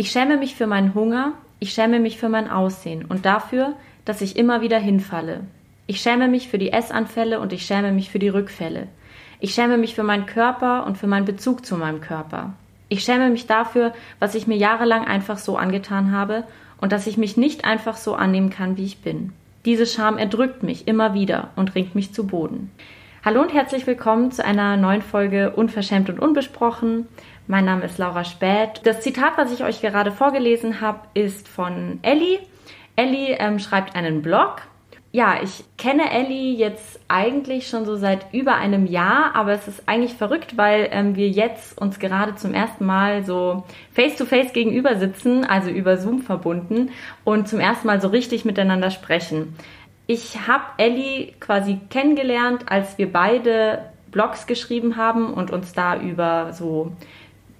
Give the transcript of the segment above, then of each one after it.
Ich schäme mich für meinen Hunger, ich schäme mich für mein Aussehen und dafür, dass ich immer wieder hinfalle. Ich schäme mich für die Essanfälle und ich schäme mich für die Rückfälle. Ich schäme mich für meinen Körper und für meinen Bezug zu meinem Körper. Ich schäme mich dafür, was ich mir jahrelang einfach so angetan habe und dass ich mich nicht einfach so annehmen kann, wie ich bin. Diese Scham erdrückt mich immer wieder und ringt mich zu Boden. Hallo und herzlich willkommen zu einer neuen Folge Unverschämt und Unbesprochen. Mein Name ist Laura Späth. Das Zitat, was ich euch gerade vorgelesen habe, ist von Ellie. Ellie ähm, schreibt einen Blog ja, ich kenne Ellie jetzt eigentlich schon so seit über einem Jahr, aber es ist eigentlich verrückt, weil ähm, wir jetzt uns gerade zum ersten Mal so face-to-face -face gegenüber sitzen, also über Zoom verbunden und zum ersten Mal so richtig miteinander sprechen. Ich habe Ellie quasi kennengelernt, als wir beide Blogs geschrieben haben und uns da über so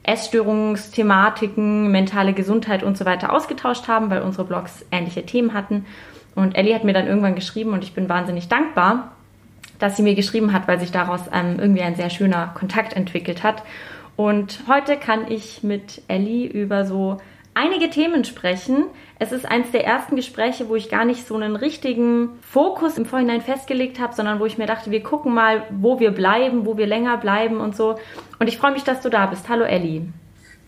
Essstörungsthematiken, mentale Gesundheit und so weiter ausgetauscht haben, weil unsere Blogs ähnliche Themen hatten. Und Ellie hat mir dann irgendwann geschrieben und ich bin wahnsinnig dankbar, dass sie mir geschrieben hat, weil sich daraus ähm, irgendwie ein sehr schöner Kontakt entwickelt hat. Und heute kann ich mit Ellie über so einige Themen sprechen. Es ist eines der ersten Gespräche, wo ich gar nicht so einen richtigen Fokus im Vorhinein festgelegt habe, sondern wo ich mir dachte, wir gucken mal, wo wir bleiben, wo wir länger bleiben und so. Und ich freue mich, dass du da bist. Hallo Ellie.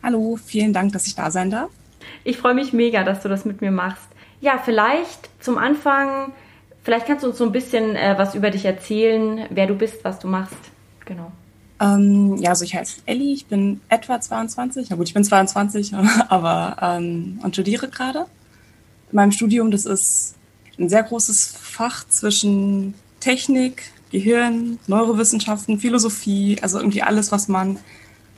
Hallo, vielen Dank, dass ich da sein darf. Ich freue mich mega, dass du das mit mir machst. Ja, vielleicht zum Anfang, vielleicht kannst du uns so ein bisschen äh, was über dich erzählen, wer du bist, was du machst. Genau. Ähm, ja, also ich heiße Elli, ich bin etwa 22. Ja gut, ich bin 22, aber ähm, und studiere gerade. In meinem Studium, das ist ein sehr großes Fach zwischen Technik, Gehirn, Neurowissenschaften, Philosophie, also irgendwie alles, was man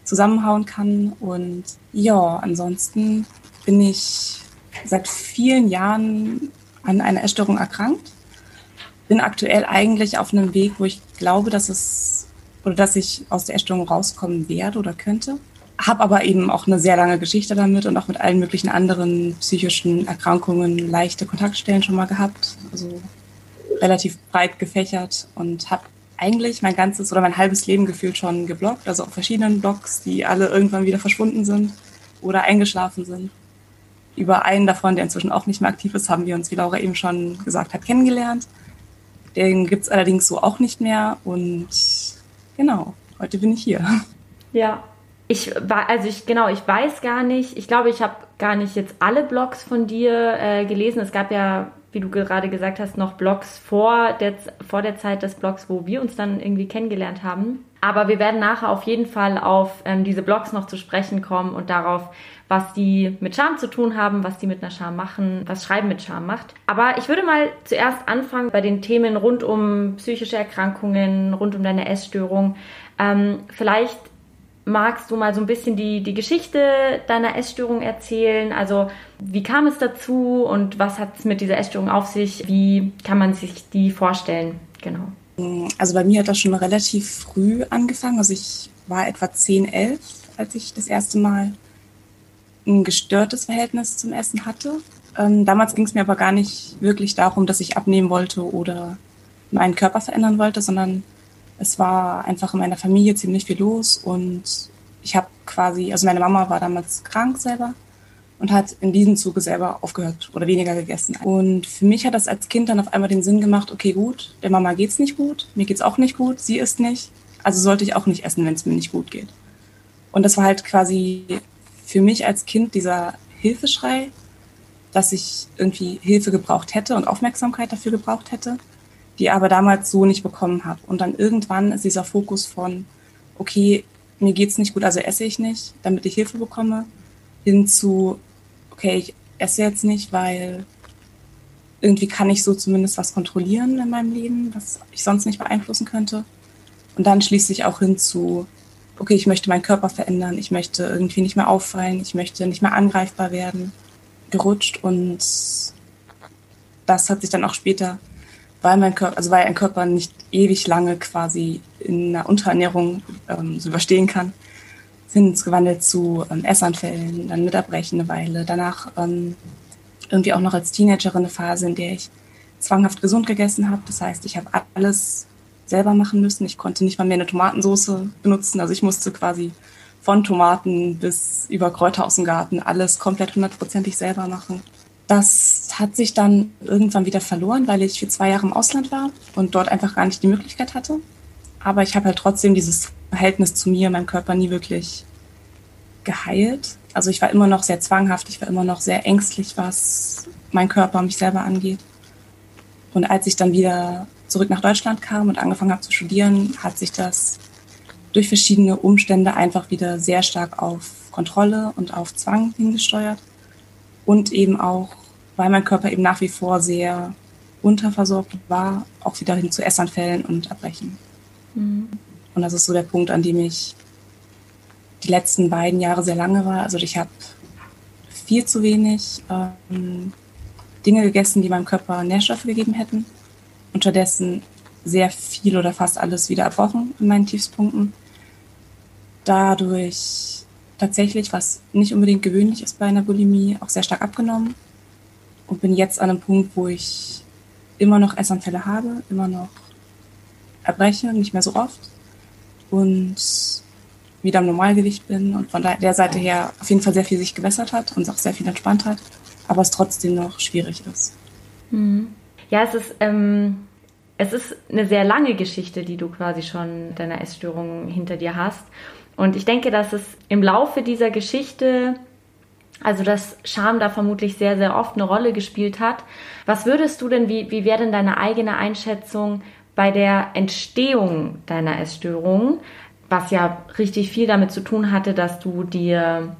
zusammenhauen kann. Und ja, ansonsten bin ich seit vielen Jahren an einer Essstörung erkrankt. Bin aktuell eigentlich auf einem Weg, wo ich glaube, dass es oder dass ich aus der Essstörung rauskommen werde oder könnte. Habe aber eben auch eine sehr lange Geschichte damit und auch mit allen möglichen anderen psychischen Erkrankungen leichte Kontaktstellen schon mal gehabt. Also relativ breit gefächert und habe eigentlich mein ganzes oder mein halbes Leben gefühlt schon geblockt, also auf verschiedenen Blogs, die alle irgendwann wieder verschwunden sind oder eingeschlafen sind über einen davon, der inzwischen auch nicht mehr aktiv ist, haben wir uns, wie Laura eben schon gesagt hat, kennengelernt. Den gibt es allerdings so auch nicht mehr. Und genau, heute bin ich hier. Ja, ich war, also ich, genau, ich weiß gar nicht, ich glaube, ich habe gar nicht jetzt alle Blogs von dir äh, gelesen. Es gab ja, wie du gerade gesagt hast, noch Blogs vor der, vor der Zeit des Blogs, wo wir uns dann irgendwie kennengelernt haben. Aber wir werden nachher auf jeden Fall auf ähm, diese Blogs noch zu sprechen kommen und darauf, was die mit Scham zu tun haben, was die mit einer Scham machen, was Schreiben mit Scham macht. Aber ich würde mal zuerst anfangen bei den Themen rund um psychische Erkrankungen, rund um deine Essstörung. Ähm, vielleicht magst du mal so ein bisschen die, die Geschichte deiner Essstörung erzählen? Also wie kam es dazu und was hat es mit dieser Essstörung auf sich? Wie kann man sich die vorstellen? Genau. Also bei mir hat das schon relativ früh angefangen. Also ich war etwa 10, 11, als ich das erste Mal ein gestörtes Verhältnis zum Essen hatte. Ähm, damals ging es mir aber gar nicht wirklich darum, dass ich abnehmen wollte oder meinen Körper verändern wollte, sondern es war einfach in meiner Familie ziemlich viel los und ich habe quasi, also meine Mama war damals krank selber und hat in diesem Zuge selber aufgehört oder weniger gegessen. Und für mich hat das als Kind dann auf einmal den Sinn gemacht, okay, gut, der Mama geht's nicht gut, mir geht's auch nicht gut, sie isst nicht, also sollte ich auch nicht essen, wenn es mir nicht gut geht. Und das war halt quasi für mich als Kind dieser Hilfeschrei, dass ich irgendwie Hilfe gebraucht hätte und Aufmerksamkeit dafür gebraucht hätte, die aber damals so nicht bekommen habe. Und dann irgendwann ist dieser Fokus von, okay, mir geht's nicht gut, also esse ich nicht, damit ich Hilfe bekomme, hin zu, okay, ich esse jetzt nicht, weil irgendwie kann ich so zumindest was kontrollieren in meinem Leben, was ich sonst nicht beeinflussen könnte. Und dann schließlich auch hin zu, okay, ich möchte meinen Körper verändern, ich möchte irgendwie nicht mehr auffallen, ich möchte nicht mehr angreifbar werden, gerutscht und das hat sich dann auch später, weil mein Körper, also weil ein Körper nicht ewig lange quasi in einer Unterernährung ähm, so überstehen kann, sind es gewandelt zu ähm, Essanfällen, dann mit Erbrechen eine Weile, danach ähm, irgendwie auch noch als Teenagerin eine Phase, in der ich zwanghaft gesund gegessen habe. Das heißt, ich habe alles selber machen müssen. Ich konnte nicht mal mehr eine Tomatensauce benutzen. Also ich musste quasi von Tomaten bis über Kräuter aus dem Garten, alles komplett hundertprozentig selber machen. Das hat sich dann irgendwann wieder verloren, weil ich für zwei Jahre im Ausland war und dort einfach gar nicht die Möglichkeit hatte. Aber ich habe halt trotzdem dieses Verhältnis zu mir, meinem Körper nie wirklich geheilt. Also ich war immer noch sehr zwanghaft, ich war immer noch sehr ängstlich, was mein Körper, mich selber angeht. Und als ich dann wieder zurück nach Deutschland kam und angefangen habe zu studieren, hat sich das durch verschiedene Umstände einfach wieder sehr stark auf Kontrolle und auf Zwang hingesteuert. Und eben auch, weil mein Körper eben nach wie vor sehr unterversorgt war, auch wieder hin zu Essanfällen und Erbrechen. Mhm. Und das ist so der Punkt, an dem ich die letzten beiden Jahre sehr lange war. Also ich habe viel zu wenig ähm, Dinge gegessen, die meinem Körper Nährstoffe gegeben hätten. Unterdessen sehr viel oder fast alles wieder erbrochen in meinen Tiefspunkten. Dadurch tatsächlich, was nicht unbedingt gewöhnlich ist bei einer Bulimie, auch sehr stark abgenommen und bin jetzt an einem Punkt, wo ich immer noch Essanfälle habe, immer noch erbreche, nicht mehr so oft und wieder im Normalgewicht bin und von der Seite her auf jeden Fall sehr viel sich gewässert hat und auch sehr viel entspannt hat, aber es trotzdem noch schwierig ist. Mhm. Ja, es ist, ähm, es ist eine sehr lange Geschichte, die du quasi schon deiner Essstörung hinter dir hast. Und ich denke, dass es im Laufe dieser Geschichte, also dass Scham da vermutlich sehr, sehr oft eine Rolle gespielt hat. Was würdest du denn, wie, wie wäre denn deine eigene Einschätzung bei der Entstehung deiner Essstörung? was ja richtig viel damit zu tun hatte, dass du dir,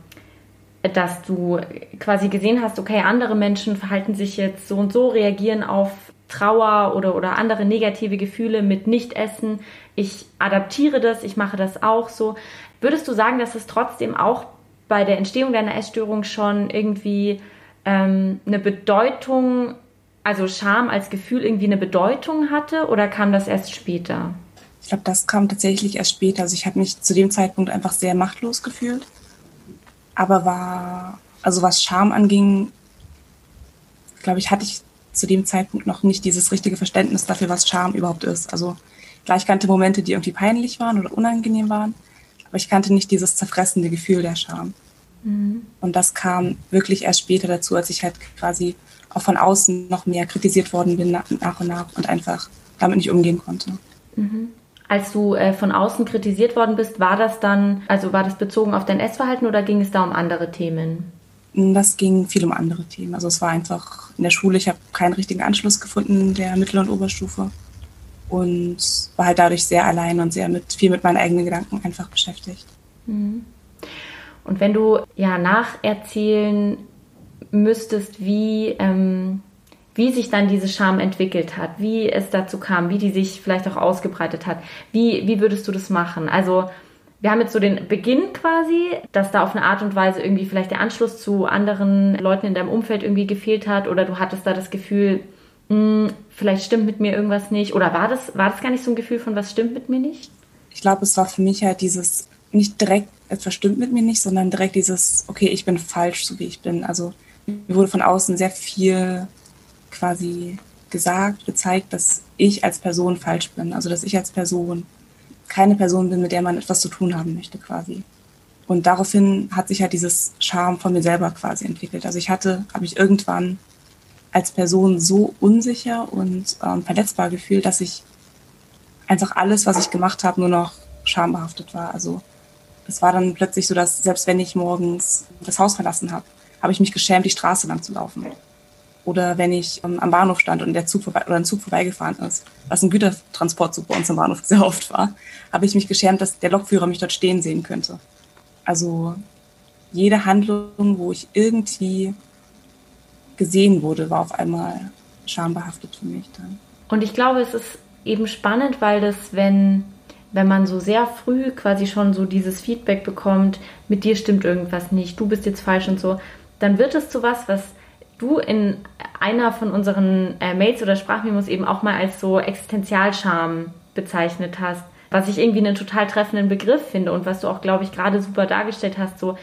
dass du quasi gesehen hast, okay, andere Menschen verhalten sich jetzt so und so, reagieren auf Trauer oder, oder andere negative Gefühle mit Nichtessen. Ich adaptiere das, ich mache das auch so. Würdest du sagen, dass es trotzdem auch bei der Entstehung deiner Essstörung schon irgendwie ähm, eine Bedeutung, also Scham als Gefühl irgendwie eine Bedeutung hatte oder kam das erst später? Ich glaube, das kam tatsächlich erst später. Also ich habe mich zu dem Zeitpunkt einfach sehr machtlos gefühlt. Aber war, also was Scham anging, glaube ich, hatte ich zu dem Zeitpunkt noch nicht dieses richtige Verständnis dafür, was Scham überhaupt ist. Also klar, ich kannte Momente, die irgendwie peinlich waren oder unangenehm waren, aber ich kannte nicht dieses zerfressende Gefühl der Scham. Mhm. Und das kam wirklich erst später dazu, als ich halt quasi auch von außen noch mehr kritisiert worden bin nach, und nach und einfach damit nicht umgehen konnte. Mhm. Als du äh, von außen kritisiert worden bist, war das dann, also war das bezogen auf dein Essverhalten oder ging es da um andere Themen? Das ging viel um andere Themen. Also es war einfach in der Schule, ich habe keinen richtigen Anschluss gefunden in der Mittel- und Oberstufe und war halt dadurch sehr allein und sehr mit viel mit meinen eigenen Gedanken einfach beschäftigt. Mhm. Und wenn du ja nacherzählen müsstest, wie ähm, wie sich dann diese Scham entwickelt hat, wie es dazu kam, wie die sich vielleicht auch ausgebreitet hat. Wie, wie würdest du das machen? Also wir haben jetzt so den Beginn quasi, dass da auf eine Art und Weise irgendwie vielleicht der Anschluss zu anderen Leuten in deinem Umfeld irgendwie gefehlt hat oder du hattest da das Gefühl, hm, vielleicht stimmt mit mir irgendwas nicht oder war das, war das gar nicht so ein Gefühl von, was stimmt mit mir nicht? Ich glaube, es war für mich halt dieses, nicht direkt, etwas stimmt mit mir nicht, sondern direkt dieses, okay, ich bin falsch, so wie ich bin. Also mir wurde von außen sehr viel quasi gesagt, gezeigt, dass ich als Person falsch bin. Also dass ich als Person keine Person bin, mit der man etwas zu tun haben möchte quasi. Und daraufhin hat sich halt dieses Charme von mir selber quasi entwickelt. Also ich hatte, habe ich irgendwann als Person so unsicher und ähm, verletzbar gefühlt, dass ich einfach alles, was ich gemacht habe, nur noch schambehaftet war. Also es war dann plötzlich so, dass selbst wenn ich morgens das Haus verlassen habe, habe ich mich geschämt, die Straße lang zu laufen. Oder wenn ich ähm, am Bahnhof stand und der Zug vorbei, oder ein Zug vorbeigefahren ist, was ein Gütertransportzug bei uns am Bahnhof sehr oft war, habe ich mich geschämt, dass der Lokführer mich dort stehen sehen könnte. Also jede Handlung, wo ich irgendwie gesehen wurde, war auf einmal schambehaftet für mich dann. Und ich glaube, es ist eben spannend, weil das, wenn, wenn man so sehr früh quasi schon so dieses Feedback bekommt, mit dir stimmt irgendwas nicht, du bist jetzt falsch und so, dann wird es zu was, was du in einer von unseren äh, Mails oder Sprachmemos eben auch mal als so Existenzialscham bezeichnet hast, was ich irgendwie einen total treffenden Begriff finde und was du auch, glaube ich, gerade super dargestellt hast, so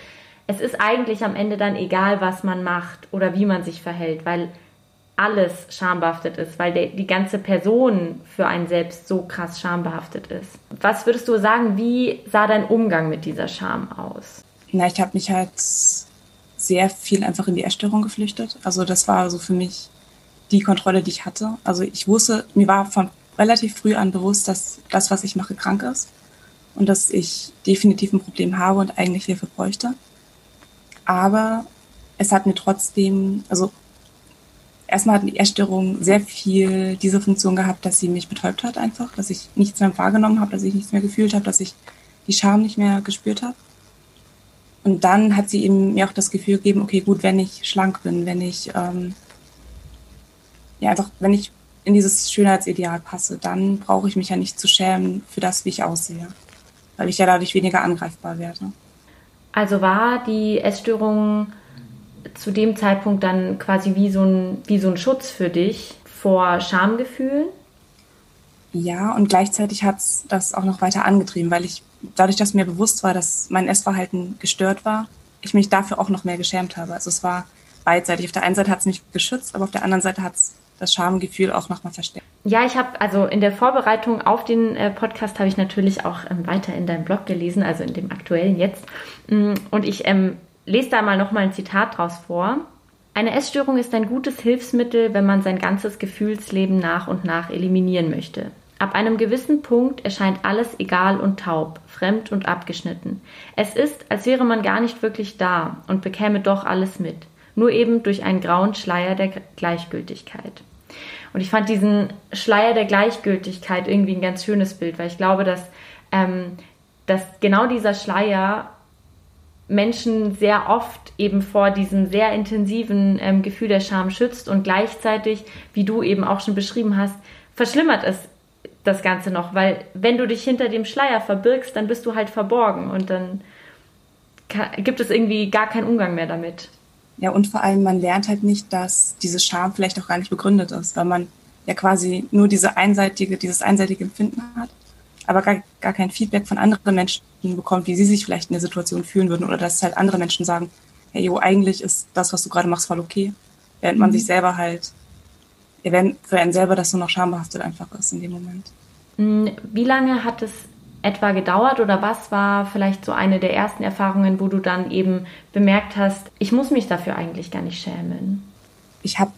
es ist eigentlich am Ende dann egal, was man macht oder wie man sich verhält, weil alles schambehaftet ist, weil der, die ganze Person für einen selbst so krass schambehaftet ist. Was würdest du sagen, wie sah dein Umgang mit dieser Scham aus? Na, ich habe mich halt sehr viel einfach in die Essstörung geflüchtet. Also das war so für mich die Kontrolle, die ich hatte. Also ich wusste, mir war von relativ früh an bewusst, dass das, was ich mache, krank ist und dass ich definitiv ein Problem habe und eigentlich Hilfe bräuchte. Aber es hat mir trotzdem, also erstmal hat die Essstörung sehr viel diese Funktion gehabt, dass sie mich betäubt hat einfach, dass ich nichts mehr wahrgenommen habe, dass ich nichts mehr gefühlt habe, dass ich die Scham nicht mehr gespürt habe. Und dann hat sie eben mir auch das Gefühl gegeben, okay, gut, wenn ich schlank bin, wenn ich ähm, ja einfach, wenn ich in dieses Schönheitsideal passe, dann brauche ich mich ja nicht zu schämen für das, wie ich aussehe, weil ich ja dadurch weniger angreifbar werde. Also war die Essstörung zu dem Zeitpunkt dann quasi wie so ein, wie so ein Schutz für dich vor Schamgefühlen? Ja, und gleichzeitig hat es das auch noch weiter angetrieben, weil ich dadurch, dass mir bewusst war, dass mein Essverhalten gestört war, ich mich dafür auch noch mehr geschämt habe. Also es war beidseitig. Auf der einen Seite hat es mich geschützt, aber auf der anderen Seite hat es das Schamgefühl auch nochmal verstärkt. Ja, ich habe also in der Vorbereitung auf den äh, Podcast habe ich natürlich auch ähm, weiter in deinem Blog gelesen, also in dem aktuellen jetzt. Mm, und ich ähm, lese da mal nochmal ein Zitat draus vor. Eine Essstörung ist ein gutes Hilfsmittel, wenn man sein ganzes Gefühlsleben nach und nach eliminieren möchte. Ab einem gewissen Punkt erscheint alles egal und taub, fremd und abgeschnitten. Es ist, als wäre man gar nicht wirklich da und bekäme doch alles mit, nur eben durch einen grauen Schleier der Gleichgültigkeit. Und ich fand diesen Schleier der Gleichgültigkeit irgendwie ein ganz schönes Bild, weil ich glaube, dass, ähm, dass genau dieser Schleier Menschen sehr oft eben vor diesem sehr intensiven ähm, Gefühl der Scham schützt und gleichzeitig, wie du eben auch schon beschrieben hast, verschlimmert es das Ganze noch, weil wenn du dich hinter dem Schleier verbirgst, dann bist du halt verborgen und dann gibt es irgendwie gar keinen Umgang mehr damit. Ja, und vor allem, man lernt halt nicht, dass diese Scham vielleicht auch gar nicht begründet ist, weil man ja quasi nur diese einseitige, dieses einseitige Empfinden hat aber gar, gar kein Feedback von anderen Menschen bekommt, wie sie sich vielleicht in der Situation fühlen würden oder dass halt andere Menschen sagen, hey, jo, eigentlich ist das, was du gerade machst, voll okay. Während man mhm. sich selber halt, während für einen selber das nur noch schambehaftet einfach ist in dem Moment. Mhm. Wie lange hat es etwa gedauert oder was war vielleicht so eine der ersten Erfahrungen, wo du dann eben bemerkt hast, ich muss mich dafür eigentlich gar nicht schämen? Ich habe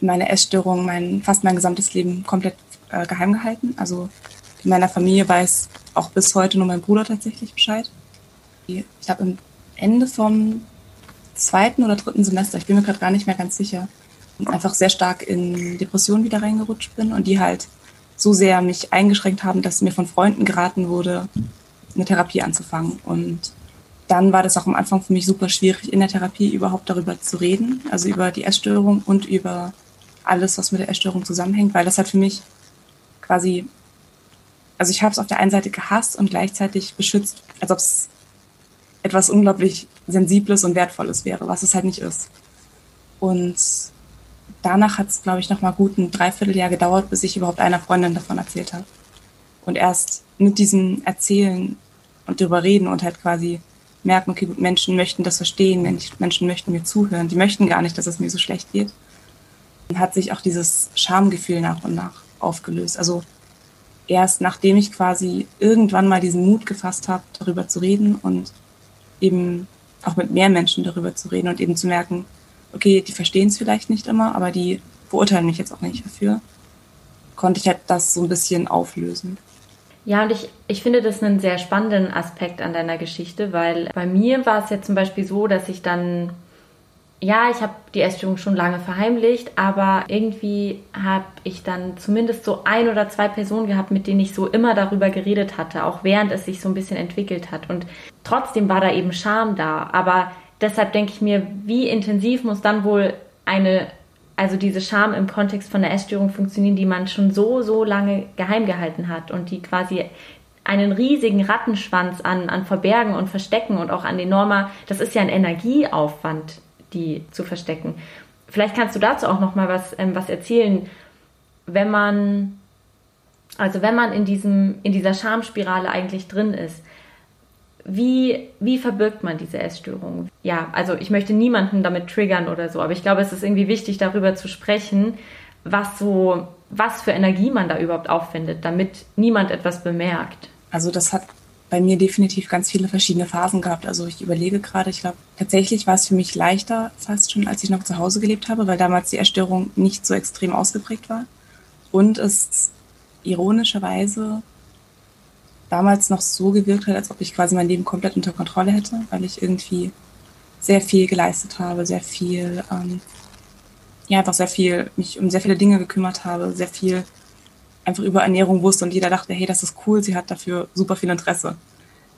meine Essstörung mein, fast mein gesamtes Leben komplett äh, geheim gehalten. Also in meiner Familie weiß auch bis heute nur mein Bruder tatsächlich Bescheid. Ich habe am Ende vom zweiten oder dritten Semester, ich bin mir gerade gar nicht mehr ganz sicher, einfach sehr stark in Depressionen wieder reingerutscht bin und die halt so sehr mich eingeschränkt haben, dass mir von Freunden geraten wurde, eine Therapie anzufangen. Und dann war das auch am Anfang für mich super schwierig, in der Therapie überhaupt darüber zu reden, also über die Essstörung und über alles, was mit der Essstörung zusammenhängt, weil das halt für mich quasi also ich habe es auf der einen Seite gehasst und gleichzeitig beschützt, als ob es etwas unglaublich Sensibles und Wertvolles wäre, was es halt nicht ist. Und danach hat es, glaube ich, noch mal gut ein Dreivierteljahr gedauert, bis ich überhaupt einer Freundin davon erzählt habe. Und erst mit diesem Erzählen und darüber reden und halt quasi merken, okay, Menschen möchten das verstehen, Menschen möchten mir zuhören, die möchten gar nicht, dass es mir so schlecht geht. Dann hat sich auch dieses Schamgefühl nach und nach aufgelöst. Also erst nachdem ich quasi irgendwann mal diesen Mut gefasst habe, darüber zu reden und eben auch mit mehr Menschen darüber zu reden und eben zu merken, okay, die verstehen es vielleicht nicht immer, aber die verurteilen mich jetzt auch nicht dafür, konnte ich halt das so ein bisschen auflösen. Ja, und ich, ich finde das einen sehr spannenden Aspekt an deiner Geschichte, weil bei mir war es ja zum Beispiel so, dass ich dann ja, ich habe die Essstörung schon lange verheimlicht, aber irgendwie habe ich dann zumindest so ein oder zwei Personen gehabt, mit denen ich so immer darüber geredet hatte, auch während es sich so ein bisschen entwickelt hat. Und trotzdem war da eben Scham da. Aber deshalb denke ich mir, wie intensiv muss dann wohl eine, also diese Scham im Kontext von der Essstörung funktionieren, die man schon so, so lange geheim gehalten hat und die quasi einen riesigen Rattenschwanz an, an Verbergen und Verstecken und auch an enormer, das ist ja ein Energieaufwand, die zu verstecken. Vielleicht kannst du dazu auch noch mal was, ähm, was erzählen, wenn man, also wenn man in diesem, in dieser Schamspirale eigentlich drin ist. Wie, wie verbirgt man diese Essstörung? Ja, also ich möchte niemanden damit triggern oder so, aber ich glaube, es ist irgendwie wichtig, darüber zu sprechen, was so, was für Energie man da überhaupt auffindet, damit niemand etwas bemerkt. Also das hat bei mir definitiv ganz viele verschiedene Phasen gehabt. Also ich überlege gerade, ich glaube, tatsächlich war es für mich leichter fast schon, als ich noch zu Hause gelebt habe, weil damals die Erstörung nicht so extrem ausgeprägt war. Und es ironischerweise damals noch so gewirkt hat, als ob ich quasi mein Leben komplett unter Kontrolle hätte, weil ich irgendwie sehr viel geleistet habe, sehr viel, ähm, ja, einfach sehr viel, mich um sehr viele Dinge gekümmert habe, sehr viel einfach über Ernährung wusste und jeder dachte, hey, das ist cool, sie hat dafür super viel Interesse.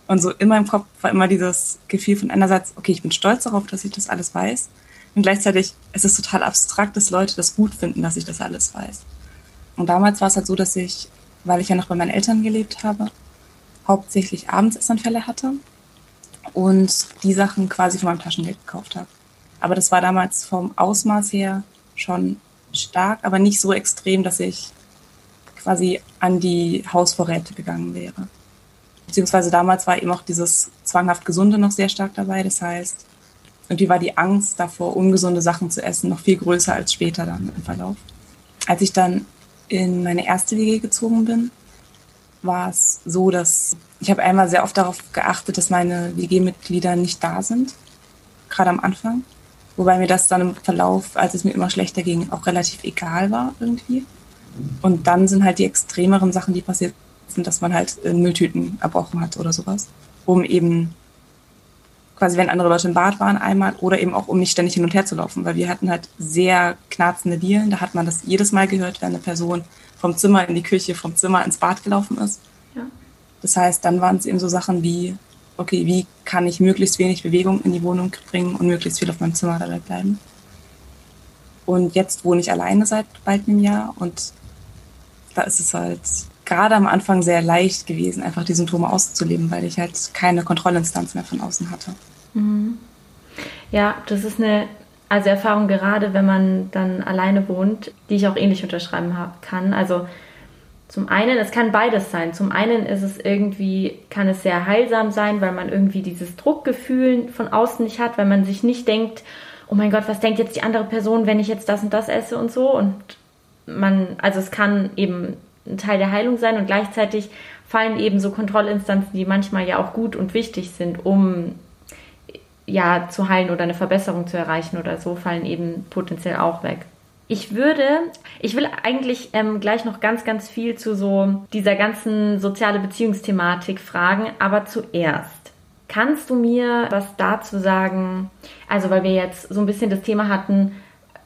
Und so in meinem Kopf war immer dieses Gefühl von einerseits, okay, ich bin stolz darauf, dass ich das alles weiß. Und gleichzeitig es ist total abstrakt, dass Leute das gut finden, dass ich das alles weiß. Und damals war es halt so, dass ich, weil ich ja noch bei meinen Eltern gelebt habe, hauptsächlich Abendsessanfälle hatte und die Sachen quasi von meinem Taschengeld gekauft habe. Aber das war damals vom Ausmaß her schon stark, aber nicht so extrem, dass ich quasi an die Hausvorräte gegangen wäre. Beziehungsweise damals war eben auch dieses zwanghaft Gesunde noch sehr stark dabei. Das heißt, irgendwie war die Angst davor, ungesunde Sachen zu essen, noch viel größer als später dann im Verlauf. Als ich dann in meine erste WG gezogen bin, war es so, dass ich habe einmal sehr oft darauf geachtet, dass meine WG-Mitglieder nicht da sind, gerade am Anfang. Wobei mir das dann im Verlauf, als es mir immer schlechter ging, auch relativ egal war irgendwie. Und dann sind halt die extremeren Sachen, die passiert sind, dass man halt in Mülltüten erbrochen hat oder sowas, um eben quasi, wenn andere Leute im Bad waren einmal oder eben auch, um nicht ständig hin und her zu laufen, weil wir hatten halt sehr knarzende Dielen. Da hat man das jedes Mal gehört, wenn eine Person vom Zimmer in die Küche, vom Zimmer ins Bad gelaufen ist. Ja. Das heißt, dann waren es eben so Sachen wie, okay, wie kann ich möglichst wenig Bewegung in die Wohnung bringen und möglichst viel auf meinem Zimmer dabei bleiben. Und jetzt wohne ich alleine seit bald einem Jahr und da ist es halt gerade am Anfang sehr leicht gewesen, einfach die Symptome auszuleben, weil ich halt keine Kontrollinstanz mehr von außen hatte. Mhm. Ja, das ist eine also Erfahrung gerade, wenn man dann alleine wohnt, die ich auch ähnlich unterschreiben kann. Also zum einen, es kann beides sein. Zum einen ist es irgendwie, kann es sehr heilsam sein, weil man irgendwie dieses Druckgefühl von außen nicht hat, weil man sich nicht denkt, oh mein Gott, was denkt jetzt die andere Person, wenn ich jetzt das und das esse und so. Und man, also es kann eben ein Teil der Heilung sein und gleichzeitig fallen eben so Kontrollinstanzen, die manchmal ja auch gut und wichtig sind, um ja zu heilen oder eine Verbesserung zu erreichen oder so, fallen eben potenziell auch weg. Ich würde, ich will eigentlich ähm, gleich noch ganz, ganz viel zu so dieser ganzen soziale Beziehungsthematik fragen, aber zuerst. Kannst du mir was dazu sagen? Also, weil wir jetzt so ein bisschen das Thema hatten,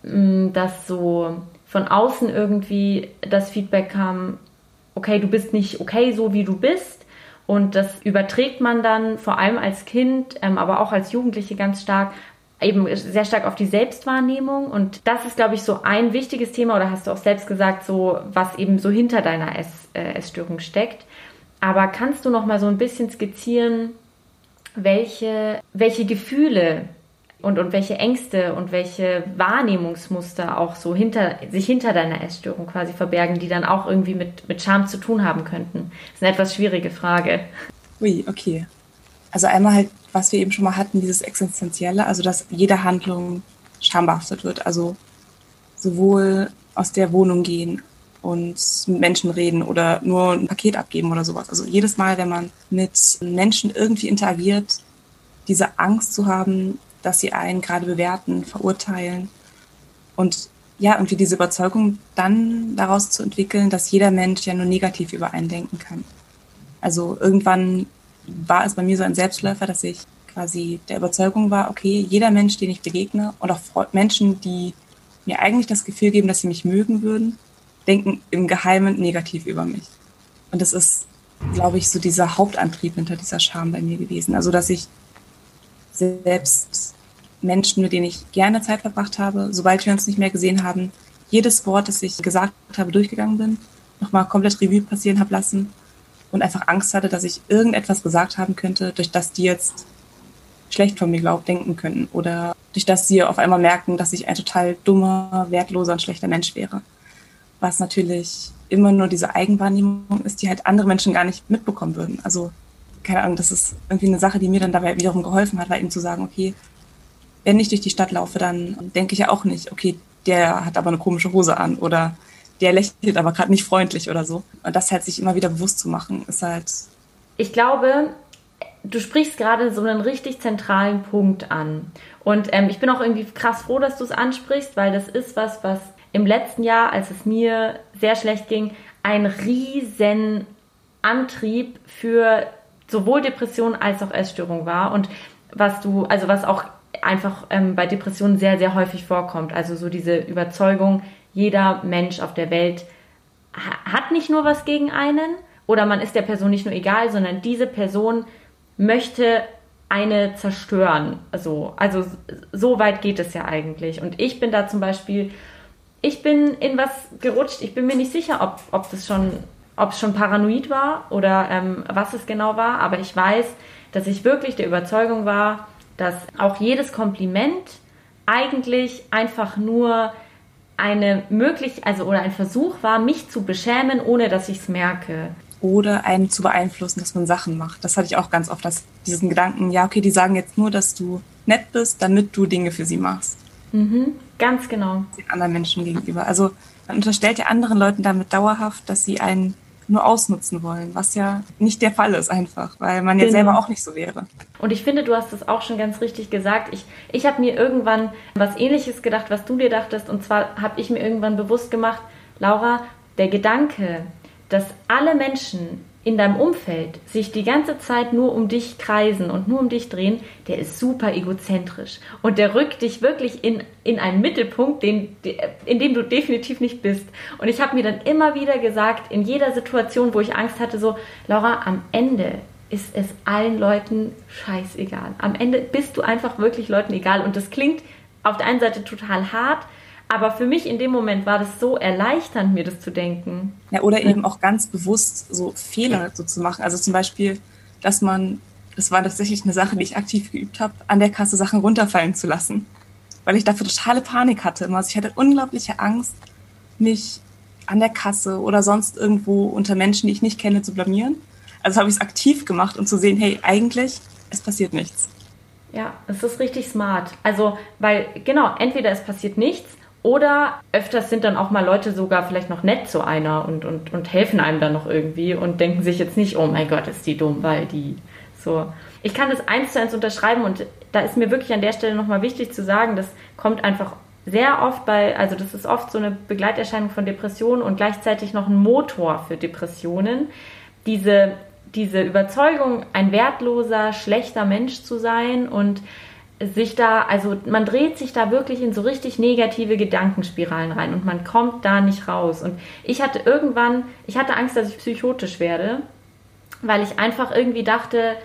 mm, dass so von außen irgendwie das Feedback kam, okay, du bist nicht okay so, wie du bist. Und das überträgt man dann vor allem als Kind, ähm, aber auch als Jugendliche ganz stark, eben sehr stark auf die Selbstwahrnehmung. Und das ist, glaube ich, so ein wichtiges Thema, oder hast du auch selbst gesagt, so was eben so hinter deiner Ess, äh, Essstörung steckt. Aber kannst du noch mal so ein bisschen skizzieren, welche, welche Gefühle und, und welche Ängste und welche Wahrnehmungsmuster auch so hinter, sich hinter deiner Essstörung quasi verbergen, die dann auch irgendwie mit, mit Scham zu tun haben könnten? Das ist eine etwas schwierige Frage. Ui, okay. Also einmal halt, was wir eben schon mal hatten, dieses Existenzielle, also dass jede Handlung schambehaftet wird. Also sowohl aus der Wohnung gehen und mit Menschen reden oder nur ein Paket abgeben oder sowas. Also jedes Mal, wenn man mit Menschen irgendwie interagiert, diese Angst zu haben, dass sie einen gerade bewerten, verurteilen. Und ja, irgendwie diese Überzeugung dann daraus zu entwickeln, dass jeder Mensch ja nur negativ über einen denken kann. Also irgendwann war es bei mir so ein Selbstläufer, dass ich quasi der Überzeugung war, okay, jeder Mensch, den ich begegne und auch Menschen, die mir eigentlich das Gefühl geben, dass sie mich mögen würden, denken im Geheimen negativ über mich. Und das ist, glaube ich, so dieser Hauptantrieb hinter dieser Scham bei mir gewesen. Also, dass ich selbst Menschen, mit denen ich gerne Zeit verbracht habe, sobald wir uns nicht mehr gesehen haben, jedes Wort, das ich gesagt habe, durchgegangen bin, nochmal komplett Revue passieren habe lassen und einfach Angst hatte, dass ich irgendetwas gesagt haben könnte, durch das die jetzt schlecht von mir glaubt, denken könnten oder durch das sie auf einmal merken, dass ich ein total dummer, wertloser und schlechter Mensch wäre. Was natürlich immer nur diese Eigenwahrnehmung ist, die halt andere Menschen gar nicht mitbekommen würden. Also keine Ahnung, das ist irgendwie eine Sache, die mir dann dabei wiederum geholfen hat, war eben zu sagen, okay, wenn ich durch die Stadt laufe, dann denke ich ja auch nicht, okay, der hat aber eine komische Hose an oder der lächelt aber gerade nicht freundlich oder so. Und das halt sich immer wieder bewusst zu machen, ist halt. Ich glaube, du sprichst gerade so einen richtig zentralen Punkt an. Und ähm, ich bin auch irgendwie krass froh, dass du es ansprichst, weil das ist was, was im letzten Jahr, als es mir sehr schlecht ging, ein riesen Antrieb für sowohl Depression als auch Essstörung war. Und was du, also was auch einfach ähm, bei Depressionen sehr, sehr häufig vorkommt. Also so diese Überzeugung, jeder Mensch auf der Welt hat nicht nur was gegen einen oder man ist der Person nicht nur egal, sondern diese Person möchte eine zerstören. Also, also so weit geht es ja eigentlich. Und ich bin da zum Beispiel, ich bin in was gerutscht. Ich bin mir nicht sicher, ob, ob das schon, ob es schon paranoid war oder ähm, was es genau war. Aber ich weiß, dass ich wirklich der Überzeugung war, dass auch jedes Kompliment eigentlich einfach nur eine möglich, also oder ein Versuch war, mich zu beschämen, ohne dass ich es merke. Oder einen zu beeinflussen, dass man Sachen macht. Das hatte ich auch ganz oft, dass diesen Gedanken, ja, okay, die sagen jetzt nur, dass du nett bist, damit du Dinge für sie machst. Mhm, ganz genau. Den anderen Menschen gegenüber. Also man unterstellt ja anderen Leuten damit dauerhaft, dass sie einen nur ausnutzen wollen, was ja nicht der Fall ist einfach, weil man ja genau. selber auch nicht so wäre. Und ich finde, du hast es auch schon ganz richtig gesagt. Ich, ich habe mir irgendwann was ähnliches gedacht, was du dir dachtest. Und zwar habe ich mir irgendwann bewusst gemacht, Laura, der Gedanke, dass alle Menschen in deinem Umfeld sich die ganze Zeit nur um dich kreisen und nur um dich drehen, der ist super egozentrisch. Und der rückt dich wirklich in, in einen Mittelpunkt, den, in dem du definitiv nicht bist. Und ich habe mir dann immer wieder gesagt, in jeder Situation, wo ich Angst hatte, so, Laura, am Ende ist es allen Leuten scheißegal. Am Ende bist du einfach wirklich Leuten egal. Und das klingt auf der einen Seite total hart, aber für mich in dem Moment war das so erleichternd, mir das zu denken. Ja, oder eben auch ganz bewusst so Fehler so zu machen. Also zum Beispiel, dass man, das war tatsächlich eine Sache, die ich aktiv geübt habe, an der Kasse Sachen runterfallen zu lassen. Weil ich dafür totale Panik hatte. Also ich hatte unglaubliche Angst, mich an der Kasse oder sonst irgendwo unter Menschen, die ich nicht kenne, zu blamieren. Also habe ich es aktiv gemacht und zu sehen, hey, eigentlich, es passiert nichts. Ja, es ist richtig smart. Also, weil, genau, entweder es passiert nichts oder öfters sind dann auch mal Leute sogar vielleicht noch nett zu einer und, und, und helfen einem dann noch irgendwie und denken sich jetzt nicht, oh mein Gott, ist die dumm, weil die so. Ich kann das eins zu eins unterschreiben und da ist mir wirklich an der Stelle nochmal wichtig zu sagen, das kommt einfach sehr oft bei, also das ist oft so eine Begleiterscheinung von Depressionen und gleichzeitig noch ein Motor für Depressionen. Diese, diese Überzeugung, ein wertloser, schlechter Mensch zu sein und sich da, also man dreht sich da wirklich in so richtig negative Gedankenspiralen rein und man kommt da nicht raus. Und ich hatte irgendwann, ich hatte Angst, dass ich psychotisch werde, weil ich einfach irgendwie dachte,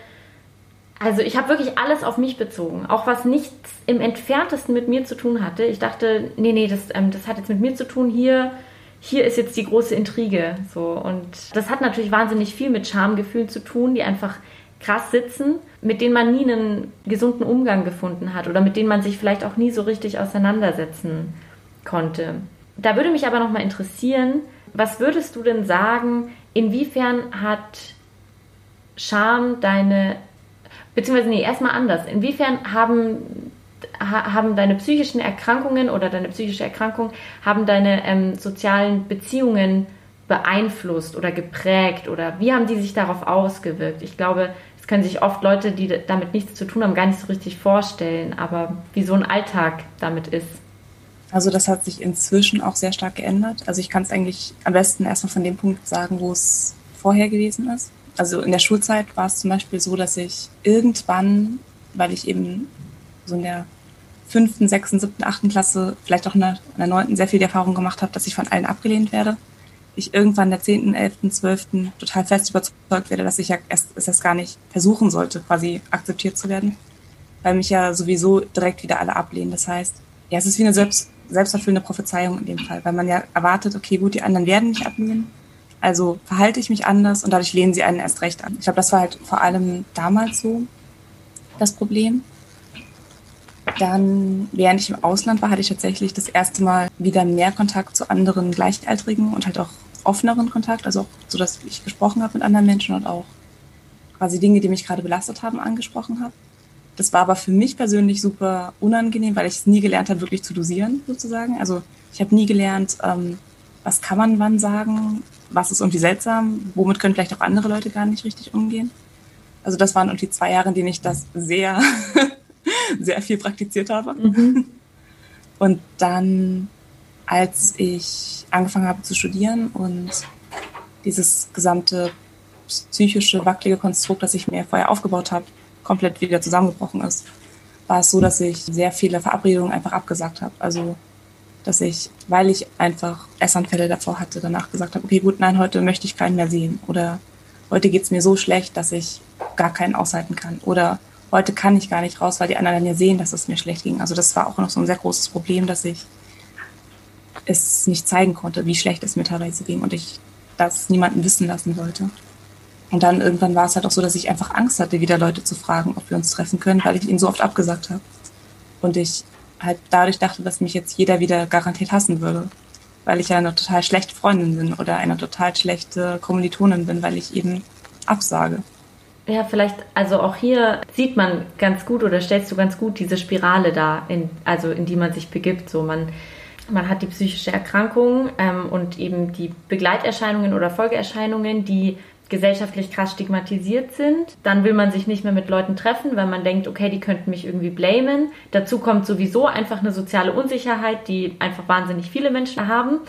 also ich habe wirklich alles auf mich bezogen, auch was nichts im entferntesten mit mir zu tun hatte. Ich dachte, nee, nee, das, ähm, das hat jetzt mit mir zu tun. Hier, hier ist jetzt die große Intrige. So und das hat natürlich wahnsinnig viel mit Schamgefühlen zu tun, die einfach krass sitzen, mit denen man nie einen gesunden Umgang gefunden hat oder mit denen man sich vielleicht auch nie so richtig auseinandersetzen konnte. Da würde mich aber noch mal interessieren, was würdest du denn sagen, inwiefern hat Scham deine, beziehungsweise nee, erstmal anders, inwiefern haben, haben deine psychischen Erkrankungen oder deine psychische Erkrankung, haben deine ähm, sozialen Beziehungen beeinflusst oder geprägt oder wie haben die sich darauf ausgewirkt? Ich glaube, das können sich oft Leute, die damit nichts zu tun haben, gar nicht so richtig vorstellen, aber wie so ein Alltag damit ist. Also das hat sich inzwischen auch sehr stark geändert. Also ich kann es eigentlich am besten erstmal von dem Punkt sagen, wo es vorher gewesen ist. Also in der Schulzeit war es zum Beispiel so, dass ich irgendwann, weil ich eben so in der fünften, sechsten, siebten, achten Klasse, vielleicht auch in der, neunten sehr viel die Erfahrung gemacht habe, dass ich von allen abgelehnt werde ich irgendwann der 10., 11., 12. total fest überzeugt werde, dass ich ja erst, es erst gar nicht versuchen sollte, quasi akzeptiert zu werden, weil mich ja sowieso direkt wieder alle ablehnen. Das heißt, ja, es ist wie eine selbst, selbsterfüllende Prophezeiung in dem Fall, weil man ja erwartet, okay, gut, die anderen werden mich ablehnen, also verhalte ich mich anders und dadurch lehnen sie einen erst recht an. Ich glaube, das war halt vor allem damals so das Problem. Dann, während ich im Ausland war, hatte ich tatsächlich das erste Mal wieder mehr Kontakt zu anderen Gleichaltrigen und halt auch offeneren Kontakt, also auch so, dass ich gesprochen habe mit anderen Menschen und auch quasi Dinge, die mich gerade belastet haben, angesprochen habe. Das war aber für mich persönlich super unangenehm, weil ich es nie gelernt habe, wirklich zu dosieren, sozusagen. Also ich habe nie gelernt, ähm, was kann man wann sagen, was ist irgendwie seltsam, womit können vielleicht auch andere Leute gar nicht richtig umgehen. Also das waren irgendwie zwei Jahre, in denen ich das sehr, sehr viel praktiziert habe. Mhm. Und dann, als ich angefangen habe zu studieren und dieses gesamte psychische, wackelige Konstrukt, das ich mir vorher aufgebaut habe, komplett wieder zusammengebrochen ist, war es so, dass ich sehr viele Verabredungen einfach abgesagt habe. Also, dass ich, weil ich einfach Essanfälle davor hatte, danach gesagt habe, okay, gut, nein, heute möchte ich keinen mehr sehen. Oder heute geht es mir so schlecht, dass ich gar keinen aushalten kann. Oder heute kann ich gar nicht raus, weil die anderen ja sehen, dass es mir schlecht ging. Also das war auch noch so ein sehr großes Problem, dass ich es nicht zeigen konnte, wie schlecht es mir teilweise ging und ich das niemanden wissen lassen wollte. Und dann irgendwann war es halt auch so, dass ich einfach Angst hatte, wieder Leute zu fragen, ob wir uns treffen können, weil ich ihnen so oft abgesagt habe. Und ich halt dadurch dachte, dass mich jetzt jeder wieder garantiert hassen würde, weil ich ja eine total schlechte Freundin bin oder eine total schlechte Kommilitonin bin, weil ich eben absage. Ja, vielleicht, also auch hier sieht man ganz gut oder stellst du ganz gut diese Spirale da, in, also in die man sich begibt. So man, man hat die psychische Erkrankung ähm, und eben die Begleiterscheinungen oder Folgeerscheinungen, die gesellschaftlich krass stigmatisiert sind. Dann will man sich nicht mehr mit Leuten treffen, weil man denkt, okay, die könnten mich irgendwie blamen. Dazu kommt sowieso einfach eine soziale Unsicherheit, die einfach wahnsinnig viele Menschen haben.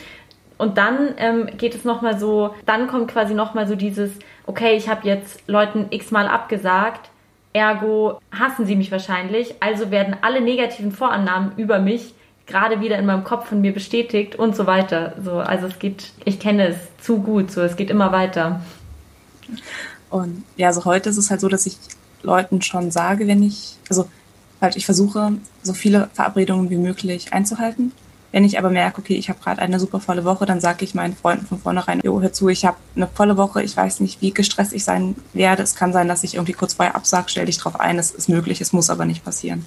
Und dann ähm, geht es nochmal so, dann kommt quasi nochmal so dieses, okay, ich habe jetzt Leuten x-mal abgesagt, ergo hassen sie mich wahrscheinlich, also werden alle negativen Vorannahmen über mich gerade wieder in meinem Kopf von mir bestätigt und so weiter. So, also es geht, ich kenne es zu gut, so es geht immer weiter. Und ja, also heute ist es halt so, dass ich Leuten schon sage, wenn ich, also halt ich versuche, so viele Verabredungen wie möglich einzuhalten. Wenn ich aber merke, okay, ich habe gerade eine super volle Woche, dann sage ich meinen Freunden von vornherein, jo, hör zu, ich habe eine volle Woche, ich weiß nicht, wie gestresst ich sein werde. Es kann sein, dass ich irgendwie kurz vorher absage, stell dich drauf ein, es ist möglich, es muss aber nicht passieren.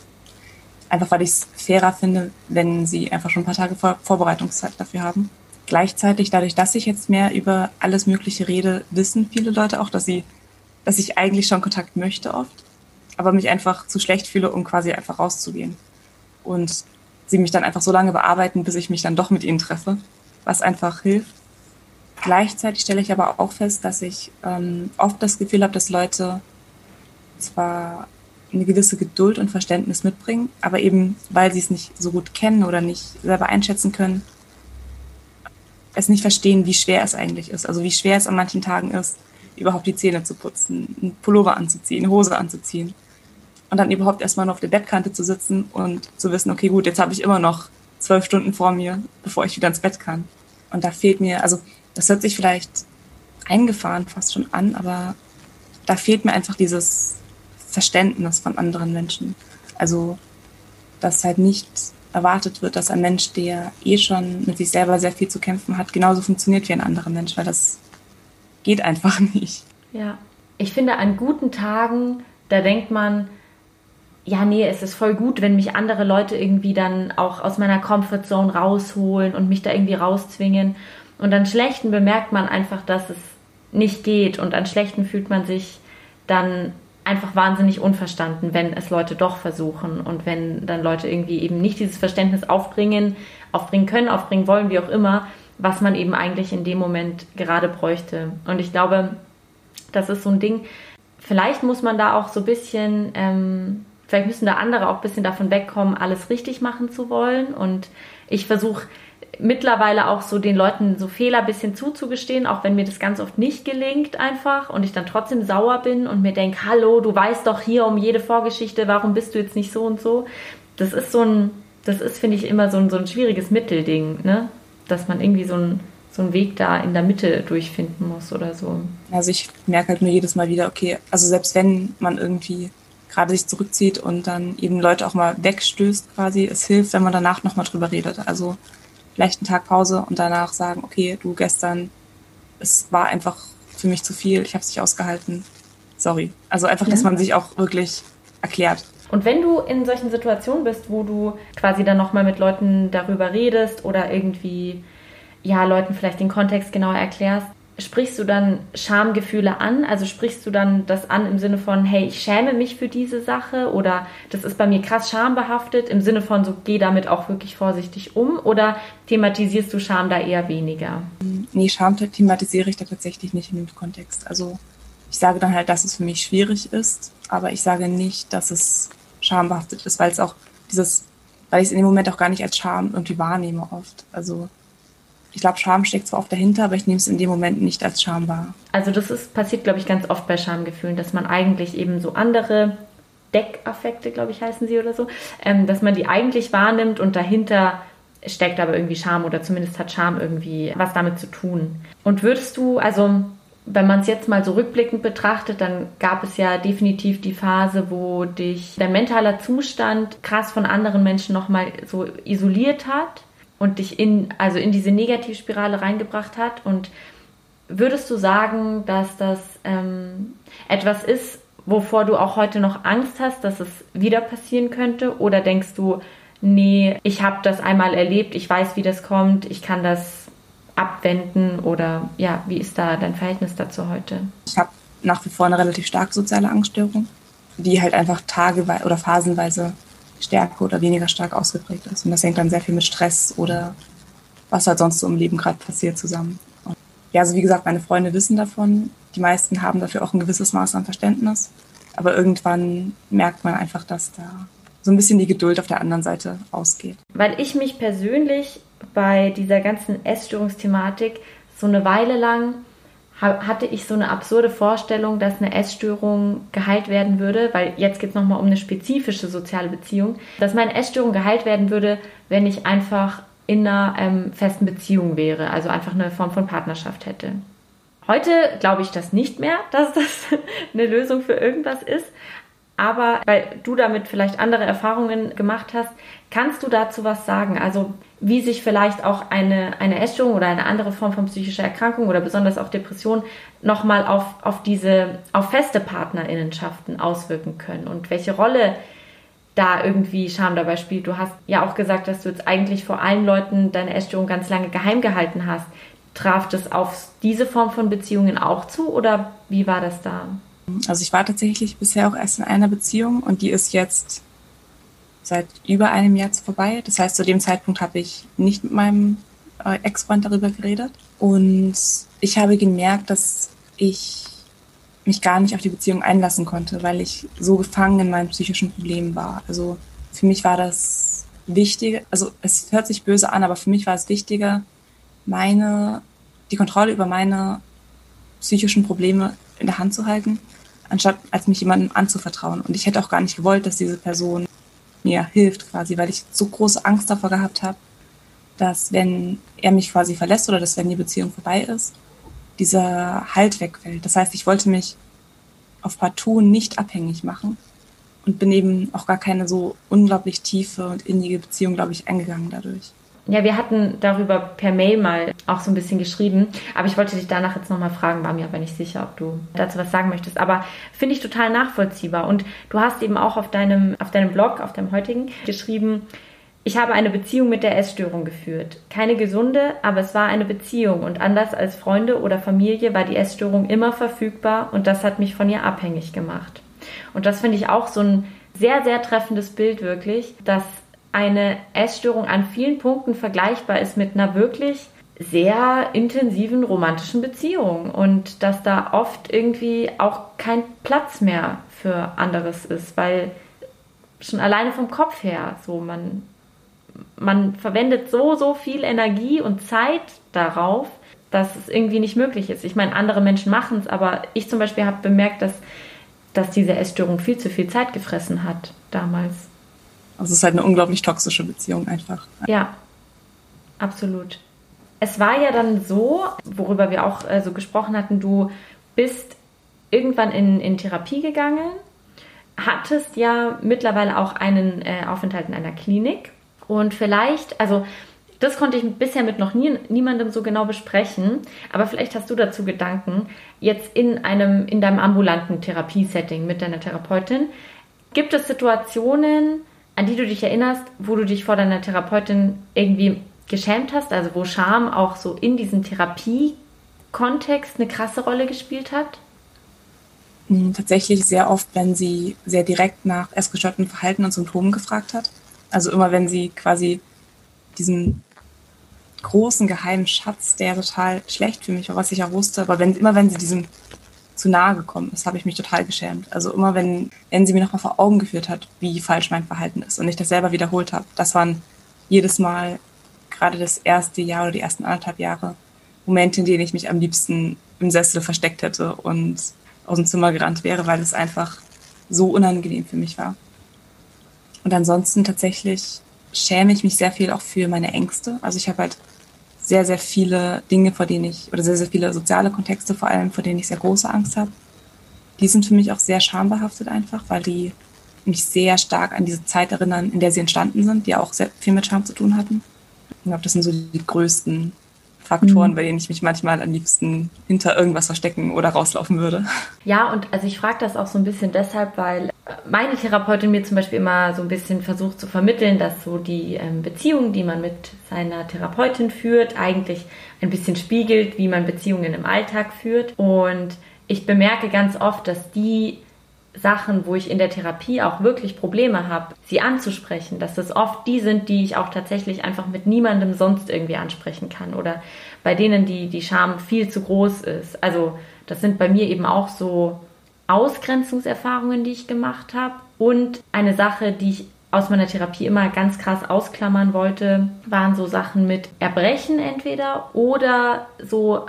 Einfach weil ich es fairer finde, wenn sie einfach schon ein paar Tage Vor Vorbereitungszeit dafür haben. Gleichzeitig, dadurch, dass ich jetzt mehr über alles Mögliche rede, wissen viele Leute auch, dass sie, dass ich eigentlich schon Kontakt möchte oft, aber mich einfach zu schlecht fühle, um quasi einfach rauszugehen. Und sie mich dann einfach so lange bearbeiten, bis ich mich dann doch mit ihnen treffe, was einfach hilft. Gleichzeitig stelle ich aber auch fest, dass ich ähm, oft das Gefühl habe, dass Leute zwar eine gewisse Geduld und Verständnis mitbringen, aber eben weil sie es nicht so gut kennen oder nicht selber einschätzen können, es nicht verstehen, wie schwer es eigentlich ist. Also wie schwer es an manchen Tagen ist, überhaupt die Zähne zu putzen, einen Pullover anzuziehen, eine Hose anzuziehen und dann überhaupt erstmal nur auf der Bettkante zu sitzen und zu wissen, okay, gut, jetzt habe ich immer noch zwölf Stunden vor mir, bevor ich wieder ins Bett kann. Und da fehlt mir, also das hört sich vielleicht eingefahren fast schon an, aber da fehlt mir einfach dieses Verständnis von anderen Menschen. Also, dass halt nicht erwartet wird, dass ein Mensch, der eh schon mit sich selber sehr viel zu kämpfen hat, genauso funktioniert wie ein anderer Mensch, weil das geht einfach nicht. Ja, ich finde, an guten Tagen, da denkt man, ja, nee, es ist voll gut, wenn mich andere Leute irgendwie dann auch aus meiner Comfortzone rausholen und mich da irgendwie rauszwingen. Und an schlechten bemerkt man einfach, dass es nicht geht. Und an schlechten fühlt man sich dann einfach wahnsinnig unverstanden, wenn es Leute doch versuchen und wenn dann Leute irgendwie eben nicht dieses Verständnis aufbringen, aufbringen können, aufbringen wollen, wie auch immer, was man eben eigentlich in dem Moment gerade bräuchte. Und ich glaube, das ist so ein Ding. Vielleicht muss man da auch so ein bisschen ähm, Vielleicht müssen da andere auch ein bisschen davon wegkommen, alles richtig machen zu wollen. Und ich versuche mittlerweile auch so den Leuten so Fehler ein bisschen zuzugestehen, auch wenn mir das ganz oft nicht gelingt einfach und ich dann trotzdem sauer bin und mir denke, hallo, du weißt doch hier um jede Vorgeschichte, warum bist du jetzt nicht so und so. Das ist so ein, das ist, finde ich, immer so ein, so ein schwieriges Mittelding, ne? Dass man irgendwie so ein so einen Weg da in der Mitte durchfinden muss oder so. Also ich merke halt nur jedes Mal wieder, okay, also selbst wenn man irgendwie gerade sich zurückzieht und dann eben Leute auch mal wegstößt quasi. Es hilft, wenn man danach nochmal drüber redet. Also vielleicht einen Tag Pause und danach sagen, okay, du gestern, es war einfach für mich zu viel, ich habe es nicht ausgehalten. Sorry. Also einfach, ja. dass man sich auch wirklich erklärt. Und wenn du in solchen Situationen bist, wo du quasi dann nochmal mit Leuten darüber redest oder irgendwie, ja, Leuten vielleicht den Kontext genauer erklärst, sprichst du dann Schamgefühle an? Also sprichst du dann das an im Sinne von, hey, ich schäme mich für diese Sache oder das ist bei mir krass schambehaftet im Sinne von, so geh damit auch wirklich vorsichtig um oder thematisierst du Scham da eher weniger? Nee, Scham thematisiere ich da tatsächlich nicht in dem Kontext. Also ich sage dann halt, dass es für mich schwierig ist, aber ich sage nicht, dass es schambehaftet ist, weil es auch dieses, weil ich es in dem Moment auch gar nicht als Scham irgendwie wahrnehme oft. Also ich glaube, Scham steckt zwar oft dahinter, aber ich nehme es in dem Moment nicht als Scham wahr. Also das ist passiert, glaube ich, ganz oft bei Schamgefühlen, dass man eigentlich eben so andere Deckaffekte, glaube ich, heißen sie oder so, ähm, dass man die eigentlich wahrnimmt und dahinter steckt aber irgendwie Scham oder zumindest hat Scham irgendwie was damit zu tun. Und würdest du, also wenn man es jetzt mal so rückblickend betrachtet, dann gab es ja definitiv die Phase, wo dich dein mentaler Zustand krass von anderen Menschen nochmal so isoliert hat und dich in, also in diese Negativspirale reingebracht hat. Und würdest du sagen, dass das ähm, etwas ist, wovor du auch heute noch Angst hast, dass es wieder passieren könnte? Oder denkst du, nee, ich habe das einmal erlebt, ich weiß, wie das kommt, ich kann das abwenden? Oder ja, wie ist da dein Verhältnis dazu heute? Ich habe nach wie vor eine relativ starke soziale Angststörung, die halt einfach tageweise oder phasenweise stärker oder weniger stark ausgeprägt ist. Und das hängt dann sehr viel mit Stress oder was halt sonst so im Leben gerade passiert zusammen. Und ja, also wie gesagt, meine Freunde wissen davon. Die meisten haben dafür auch ein gewisses Maß an Verständnis. Aber irgendwann merkt man einfach, dass da so ein bisschen die Geduld auf der anderen Seite ausgeht. Weil ich mich persönlich bei dieser ganzen Essstörungsthematik so eine Weile lang hatte ich so eine absurde Vorstellung, dass eine Essstörung geheilt werden würde, weil jetzt geht es nochmal um eine spezifische soziale Beziehung, dass meine Essstörung geheilt werden würde, wenn ich einfach in einer ähm, festen Beziehung wäre, also einfach eine Form von Partnerschaft hätte. Heute glaube ich das nicht mehr, dass das eine Lösung für irgendwas ist, aber weil du damit vielleicht andere Erfahrungen gemacht hast, kannst du dazu was sagen? Also wie sich vielleicht auch eine, eine Essstörung oder eine andere Form von psychischer Erkrankung oder besonders auch Depression nochmal auf, auf diese, auf feste Partnerinnenschaften auswirken können und welche Rolle da irgendwie Scham dabei spielt. Du hast ja auch gesagt, dass du jetzt eigentlich vor allen Leuten deine Essstörung ganz lange geheim gehalten hast. Traf das auf diese Form von Beziehungen auch zu oder wie war das da? Also ich war tatsächlich bisher auch erst in einer Beziehung und die ist jetzt seit über einem Jahr vorbei. Das heißt, zu dem Zeitpunkt habe ich nicht mit meinem äh, Ex-Freund darüber geredet. Und ich habe gemerkt, dass ich mich gar nicht auf die Beziehung einlassen konnte, weil ich so gefangen in meinen psychischen Problemen war. Also für mich war das wichtig, also es hört sich böse an, aber für mich war es wichtiger, meine, die Kontrolle über meine psychischen Probleme in der Hand zu halten, anstatt als mich jemandem anzuvertrauen. Und ich hätte auch gar nicht gewollt, dass diese Person mir hilft quasi, weil ich so große Angst davor gehabt habe, dass wenn er mich quasi verlässt oder dass wenn die Beziehung vorbei ist, dieser Halt wegfällt. Das heißt, ich wollte mich auf partout nicht abhängig machen und bin eben auch gar keine so unglaublich tiefe und innige Beziehung, glaube ich, eingegangen dadurch. Ja, wir hatten darüber per Mail mal auch so ein bisschen geschrieben, aber ich wollte dich danach jetzt nochmal fragen, war mir aber nicht sicher, ob du dazu was sagen möchtest. Aber finde ich total nachvollziehbar. Und du hast eben auch auf deinem, auf deinem Blog, auf deinem heutigen, geschrieben, ich habe eine Beziehung mit der Essstörung geführt. Keine gesunde, aber es war eine Beziehung und anders als Freunde oder Familie war die Essstörung immer verfügbar und das hat mich von ihr abhängig gemacht. Und das finde ich auch so ein sehr, sehr treffendes Bild wirklich, dass eine Essstörung an vielen Punkten vergleichbar ist mit einer wirklich sehr intensiven romantischen Beziehung und dass da oft irgendwie auch kein Platz mehr für anderes ist, weil schon alleine vom Kopf her so man man verwendet so so viel Energie und Zeit darauf, dass es irgendwie nicht möglich ist. Ich meine, andere Menschen machen es, aber ich zum Beispiel habe bemerkt, dass dass diese Essstörung viel zu viel Zeit gefressen hat damals. Also es ist halt eine unglaublich toxische Beziehung einfach. Ja, absolut. Es war ja dann so, worüber wir auch äh, so gesprochen hatten, du bist irgendwann in, in Therapie gegangen, hattest ja mittlerweile auch einen äh, Aufenthalt in einer Klinik und vielleicht, also das konnte ich bisher mit noch nie, niemandem so genau besprechen, aber vielleicht hast du dazu Gedanken, jetzt in einem, in deinem ambulanten Therapiesetting mit deiner Therapeutin, gibt es Situationen, an die du dich erinnerst, wo du dich vor deiner Therapeutin irgendwie geschämt hast, also wo Scham auch so in diesen Therapiegang Kontext eine krasse Rolle gespielt hat? Hm, tatsächlich sehr oft, wenn sie sehr direkt nach essgestörten Verhalten und Symptomen gefragt hat. Also immer, wenn sie quasi diesen großen geheimen Schatz, der total schlecht für mich war, was ich auch wusste, aber wenn, immer wenn sie diesem zu nahe gekommen ist, habe ich mich total geschämt. Also immer wenn, wenn sie mir nochmal vor Augen geführt hat, wie falsch mein Verhalten ist und ich das selber wiederholt habe, das waren jedes Mal gerade das erste Jahr oder die ersten anderthalb Jahre Momente, in denen ich mich am liebsten im Sessel versteckt hätte und aus dem Zimmer gerannt wäre, weil es einfach so unangenehm für mich war. Und ansonsten tatsächlich schäme ich mich sehr viel auch für meine Ängste. Also ich habe halt sehr, sehr viele Dinge, vor denen ich, oder sehr, sehr viele soziale Kontexte vor allem, vor denen ich sehr große Angst habe. Die sind für mich auch sehr schambehaftet einfach, weil die mich sehr stark an diese Zeit erinnern, in der sie entstanden sind, die auch sehr viel mit Scham zu tun hatten. Ich glaube, das sind so die größten Faktoren, mhm. bei denen ich mich manchmal am liebsten hinter irgendwas verstecken oder rauslaufen würde. Ja, und also ich frage das auch so ein bisschen deshalb, weil meine Therapeutin mir zum Beispiel immer so ein bisschen versucht zu vermitteln, dass so die ähm, Beziehung, die man mit seiner Therapeutin führt, eigentlich ein bisschen spiegelt, wie man Beziehungen im Alltag führt. Und ich bemerke ganz oft, dass die Sachen, wo ich in der Therapie auch wirklich Probleme habe, sie anzusprechen, dass das oft die sind, die ich auch tatsächlich einfach mit niemandem sonst irgendwie ansprechen kann oder bei denen die, die Scham viel zu groß ist. Also das sind bei mir eben auch so Ausgrenzungserfahrungen, die ich gemacht habe. Und eine Sache, die ich aus meiner Therapie immer ganz krass ausklammern wollte, waren so Sachen mit Erbrechen entweder oder so,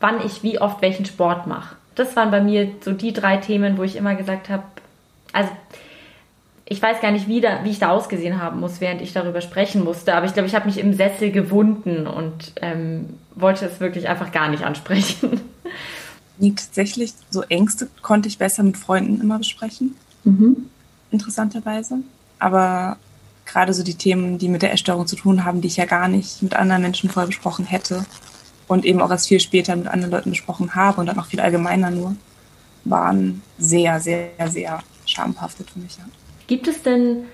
wann ich wie oft welchen Sport mache. Das waren bei mir so die drei Themen, wo ich immer gesagt habe, also ich weiß gar nicht, wie, da, wie ich da ausgesehen haben muss, während ich darüber sprechen musste, aber ich glaube, ich habe mich im Sessel gewunden und ähm, wollte es wirklich einfach gar nicht ansprechen. Nee, tatsächlich, so Ängste konnte ich besser mit Freunden immer besprechen. Mhm. Interessanterweise. Aber gerade so die Themen, die mit der Essstörung zu tun haben, die ich ja gar nicht mit anderen Menschen vorher besprochen hätte, und eben auch erst viel später mit anderen Leuten besprochen habe und dann auch viel allgemeiner nur, waren sehr, sehr, sehr schamhaftet für mich. Ja. Gibt es denn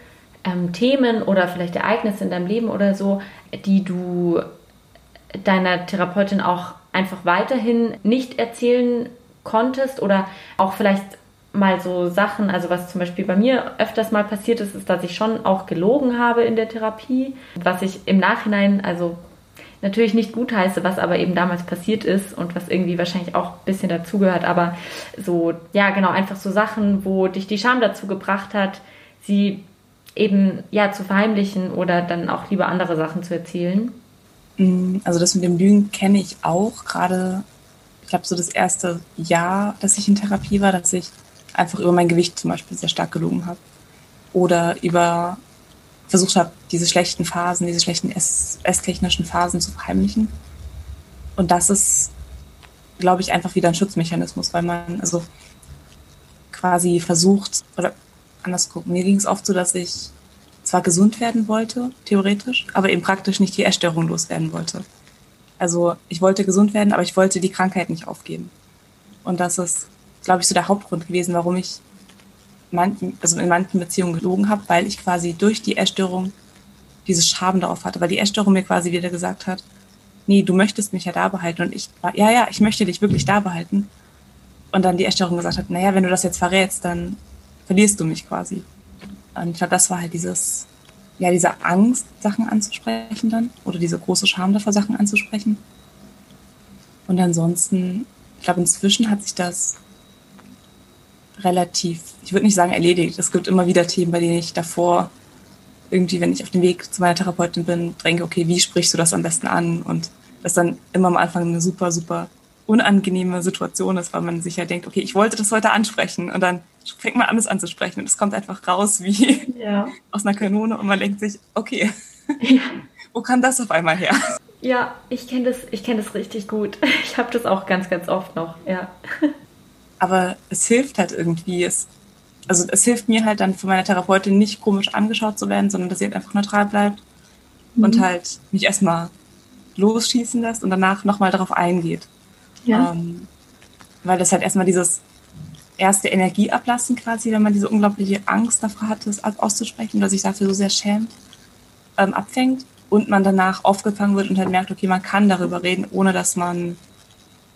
ähm, Themen oder vielleicht Ereignisse in deinem Leben oder so, die du deiner Therapeutin auch einfach weiterhin nicht erzählen konntest oder auch vielleicht mal so Sachen, also was zum Beispiel bei mir öfters mal passiert ist, ist, dass ich schon auch gelogen habe in der Therapie, was ich im Nachhinein, also natürlich nicht gut heiße, was aber eben damals passiert ist und was irgendwie wahrscheinlich auch ein bisschen dazugehört. Aber so, ja, genau, einfach so Sachen, wo dich die Scham dazu gebracht hat, sie eben ja zu verheimlichen oder dann auch lieber andere Sachen zu erzählen. Mm, also das mit dem Lügen kenne ich auch. Gerade, ich glaube, so das erste Jahr, dass ich in Therapie war, dass ich einfach über mein Gewicht zum Beispiel sehr stark gelogen habe. Oder über versucht habe, diese schlechten Phasen, diese schlechten esstechnischen Phasen zu verheimlichen. Und das ist, glaube ich, einfach wieder ein Schutzmechanismus, weil man also quasi versucht, oder anders gucken, mir ging es oft so, dass ich zwar gesund werden wollte, theoretisch, aber eben praktisch nicht die Essstörung loswerden wollte. Also ich wollte gesund werden, aber ich wollte die Krankheit nicht aufgeben. Und das ist, glaube ich, so der Hauptgrund gewesen, warum ich manchen, also in manchen Beziehungen gelogen habe, weil ich quasi durch die Essstörung dieses Schaben darauf hatte, weil die Essstörung mir quasi wieder gesagt hat, nee, du möchtest mich ja da behalten und ich war, ja, ja, ich möchte dich wirklich da behalten. Und dann die Essstörung gesagt hat, naja, wenn du das jetzt verrätst, dann verlierst du mich quasi. Und ich glaube, das war halt dieses, ja, diese Angst, Sachen anzusprechen dann oder diese große Scham davor, Sachen anzusprechen. Und ansonsten, ich glaube, inzwischen hat sich das relativ, ich würde nicht sagen erledigt. Es gibt immer wieder Themen, bei denen ich davor irgendwie, wenn ich auf dem Weg zu meiner Therapeutin bin, denke, okay, wie sprichst du das am besten an? Und das dann immer am Anfang eine super, super unangenehme Situation ist, weil man sich ja denkt, okay, ich wollte das heute ansprechen und dann fängt man an, es anzusprechen und es kommt einfach raus wie ja. aus einer Kanone und man denkt sich, okay, ja. wo kam das auf einmal her? Ja, ich kenne das, ich kenne das richtig gut. Ich habe das auch ganz, ganz oft noch, ja. Aber es hilft halt irgendwie. Es, also es hilft mir halt dann von meiner Therapeutin nicht komisch angeschaut zu werden, sondern dass sie halt einfach neutral bleibt mhm. und halt mich erstmal losschießen lässt und danach nochmal darauf eingeht. Ja. Ähm, weil das halt erstmal dieses erste Energieablassen quasi, wenn man diese unglaubliche Angst davor hat, es auszusprechen oder sich dafür so sehr schämt, ähm, abfängt und man danach aufgefangen wird und halt merkt, okay, man kann darüber reden, ohne dass man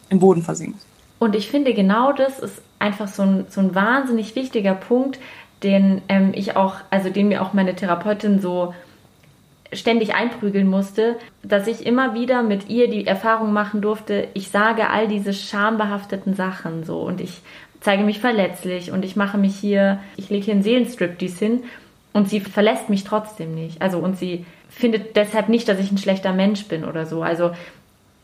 im Boden versinkt. Und ich finde, genau das ist einfach so ein, so ein wahnsinnig wichtiger Punkt, den ähm, ich auch, also den mir auch meine Therapeutin so ständig einprügeln musste, dass ich immer wieder mit ihr die Erfahrung machen durfte, ich sage all diese schambehafteten Sachen so und ich zeige mich verletzlich und ich mache mich hier, ich lege hier einen Seelenstriptease hin und sie verlässt mich trotzdem nicht. Also und sie findet deshalb nicht, dass ich ein schlechter Mensch bin oder so. Also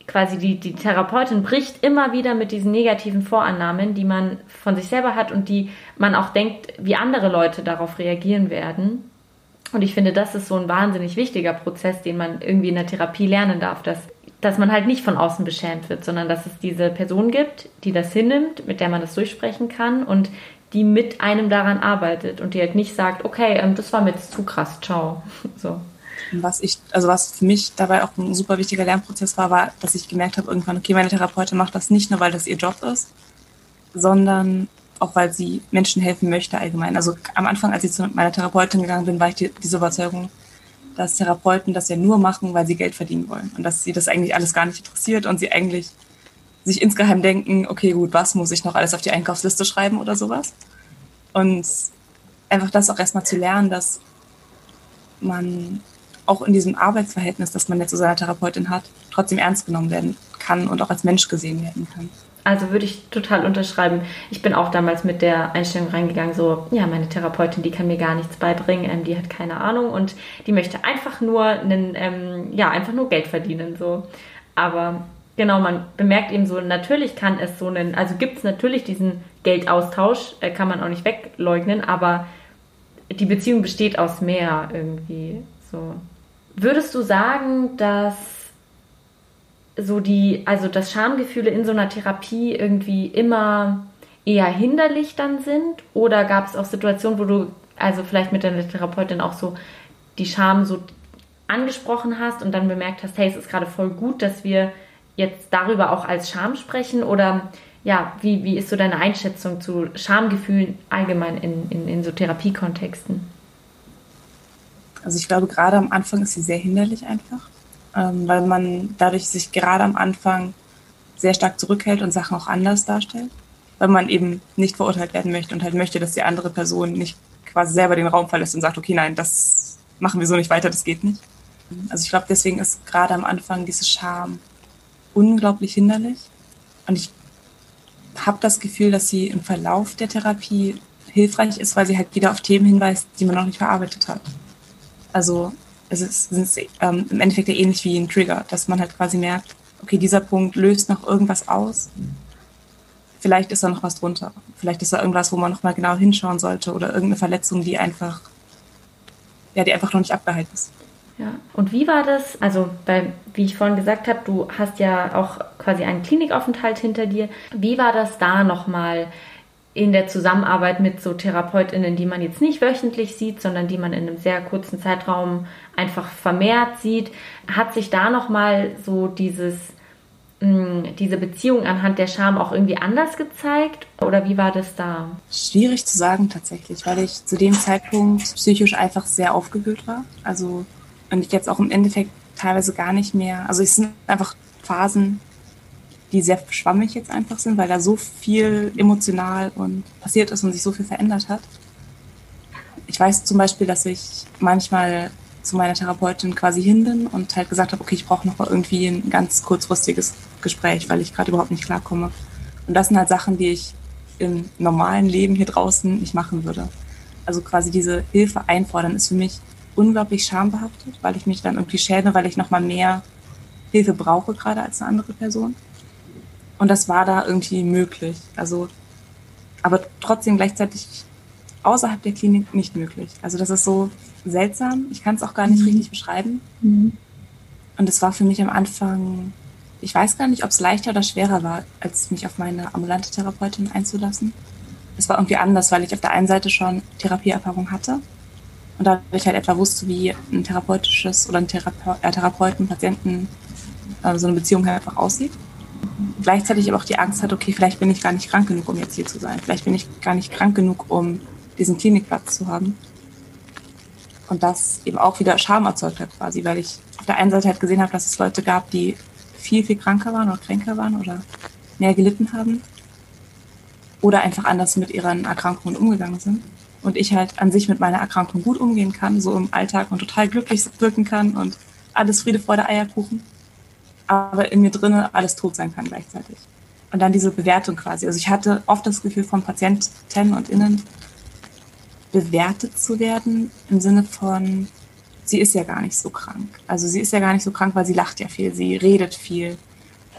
quasi die, die Therapeutin bricht immer wieder mit diesen negativen Vorannahmen, die man von sich selber hat und die man auch denkt, wie andere Leute darauf reagieren werden. Und ich finde, das ist so ein wahnsinnig wichtiger Prozess, den man irgendwie in der Therapie lernen darf, dass, dass man halt nicht von außen beschämt wird, sondern dass es diese Person gibt, die das hinnimmt, mit der man das durchsprechen kann und die mit einem daran arbeitet und die halt nicht sagt, okay, ähm, das war mir jetzt zu krass, ciao. So. Was ich, also was für mich dabei auch ein super wichtiger Lernprozess war, war, dass ich gemerkt habe irgendwann, okay, meine Therapeutin macht das nicht nur, weil das ihr Job ist, sondern auch weil sie Menschen helfen möchte allgemein. Also am Anfang, als ich zu meiner Therapeutin gegangen bin, war ich die, diese Überzeugung, dass Therapeuten das ja nur machen, weil sie Geld verdienen wollen und dass sie das eigentlich alles gar nicht interessiert und sie eigentlich sich insgeheim denken, okay, gut, was muss ich noch alles auf die Einkaufsliste schreiben oder sowas? Und einfach das auch erstmal zu lernen, dass man auch in diesem Arbeitsverhältnis, das man jetzt zu seiner Therapeutin hat, trotzdem ernst genommen werden kann und auch als Mensch gesehen werden kann. Also würde ich total unterschreiben. Ich bin auch damals mit der Einstellung reingegangen, so, ja, meine Therapeutin, die kann mir gar nichts beibringen, ähm, die hat keine Ahnung und die möchte einfach nur einen, ähm, ja, einfach nur Geld verdienen, so. Aber genau, man bemerkt eben so, natürlich kann es so einen, also gibt es natürlich diesen Geldaustausch, äh, kann man auch nicht wegleugnen, aber die Beziehung besteht aus mehr irgendwie, so. Würdest du sagen, dass so die, also dass Schamgefühle in so einer Therapie irgendwie immer eher hinderlich dann sind? Oder gab es auch Situationen, wo du also vielleicht mit deiner Therapeutin auch so die Scham so angesprochen hast und dann bemerkt hast, hey, es ist gerade voll gut, dass wir jetzt darüber auch als Scham sprechen? Oder ja, wie, wie ist so deine Einschätzung zu Schamgefühlen allgemein in, in, in so Therapiekontexten? Also ich glaube, gerade am Anfang ist sie sehr hinderlich einfach, weil man dadurch sich gerade am Anfang sehr stark zurückhält und Sachen auch anders darstellt, weil man eben nicht verurteilt werden möchte und halt möchte, dass die andere Person nicht quasi selber den Raum verlässt und sagt, okay, nein, das machen wir so nicht weiter, das geht nicht. Also ich glaube, deswegen ist gerade am Anfang diese Scham unglaublich hinderlich. Und ich habe das Gefühl, dass sie im Verlauf der Therapie hilfreich ist, weil sie halt wieder auf Themen hinweist, die man noch nicht verarbeitet hat. Also ist, es ist ähm, im Endeffekt ja ähnlich wie ein Trigger, dass man halt quasi merkt, okay, dieser Punkt löst noch irgendwas aus. Vielleicht ist da noch was drunter. Vielleicht ist da irgendwas, wo man noch mal genau hinschauen sollte oder irgendeine Verletzung, die einfach, ja, die einfach noch nicht abgeheilt ist. Ja, und wie war das? Also, weil, wie ich vorhin gesagt habe, du hast ja auch quasi einen Klinikaufenthalt hinter dir. Wie war das da nochmal in der Zusammenarbeit mit so TherapeutInnen, die man jetzt nicht wöchentlich sieht, sondern die man in einem sehr kurzen Zeitraum einfach vermehrt sieht, hat sich da nochmal so dieses, mh, hm, diese Beziehung anhand der Scham auch irgendwie anders gezeigt? Oder wie war das da? Schwierig zu sagen tatsächlich, weil ich zu dem Zeitpunkt psychisch einfach sehr aufgewühlt war. Also, und ich jetzt auch im Endeffekt teilweise gar nicht mehr, also es sind einfach Phasen, die sehr schwammig jetzt einfach sind, weil da so viel emotional und passiert ist und sich so viel verändert hat. Ich weiß zum Beispiel, dass ich manchmal zu meiner Therapeutin quasi hin bin und halt gesagt habe, okay, ich brauche noch mal irgendwie ein ganz kurzfristiges Gespräch, weil ich gerade überhaupt nicht klarkomme. Und das sind halt Sachen, die ich im normalen Leben hier draußen nicht machen würde. Also quasi diese Hilfe einfordern ist für mich unglaublich schambehaftet, weil ich mich dann irgendwie schäme, weil ich noch mal mehr Hilfe brauche gerade als eine andere Person. Und das war da irgendwie möglich. Also, aber trotzdem gleichzeitig außerhalb der Klinik nicht möglich. Also das ist so seltsam. Ich kann es auch gar nicht mhm. richtig beschreiben. Mhm. Und es war für mich am Anfang, ich weiß gar nicht, ob es leichter oder schwerer war, als mich auf meine ambulante Therapeutin einzulassen. Es war irgendwie anders, weil ich auf der einen Seite schon Therapieerfahrung hatte und dadurch halt etwa wusste, wie ein therapeutisches oder ein Therape äh, Therapeuten-Patienten äh, so eine Beziehung halt einfach aussieht gleichzeitig aber auch die Angst hat, okay, vielleicht bin ich gar nicht krank genug, um jetzt hier zu sein. Vielleicht bin ich gar nicht krank genug, um diesen Klinikplatz zu haben. Und das eben auch wieder Scham erzeugt hat quasi, weil ich auf der einen Seite halt gesehen habe, dass es Leute gab, die viel, viel kranker waren oder kränker waren oder mehr gelitten haben oder einfach anders mit ihren Erkrankungen umgegangen sind. Und ich halt an sich mit meiner Erkrankung gut umgehen kann, so im Alltag und total glücklich wirken kann und alles Friede, Freude, Eierkuchen. Aber in mir drinnen alles tot sein kann gleichzeitig. Und dann diese Bewertung quasi. Also ich hatte oft das Gefühl von Patienten und Innen bewertet zu werden im Sinne von, sie ist ja gar nicht so krank. Also sie ist ja gar nicht so krank, weil sie lacht ja viel, sie redet viel,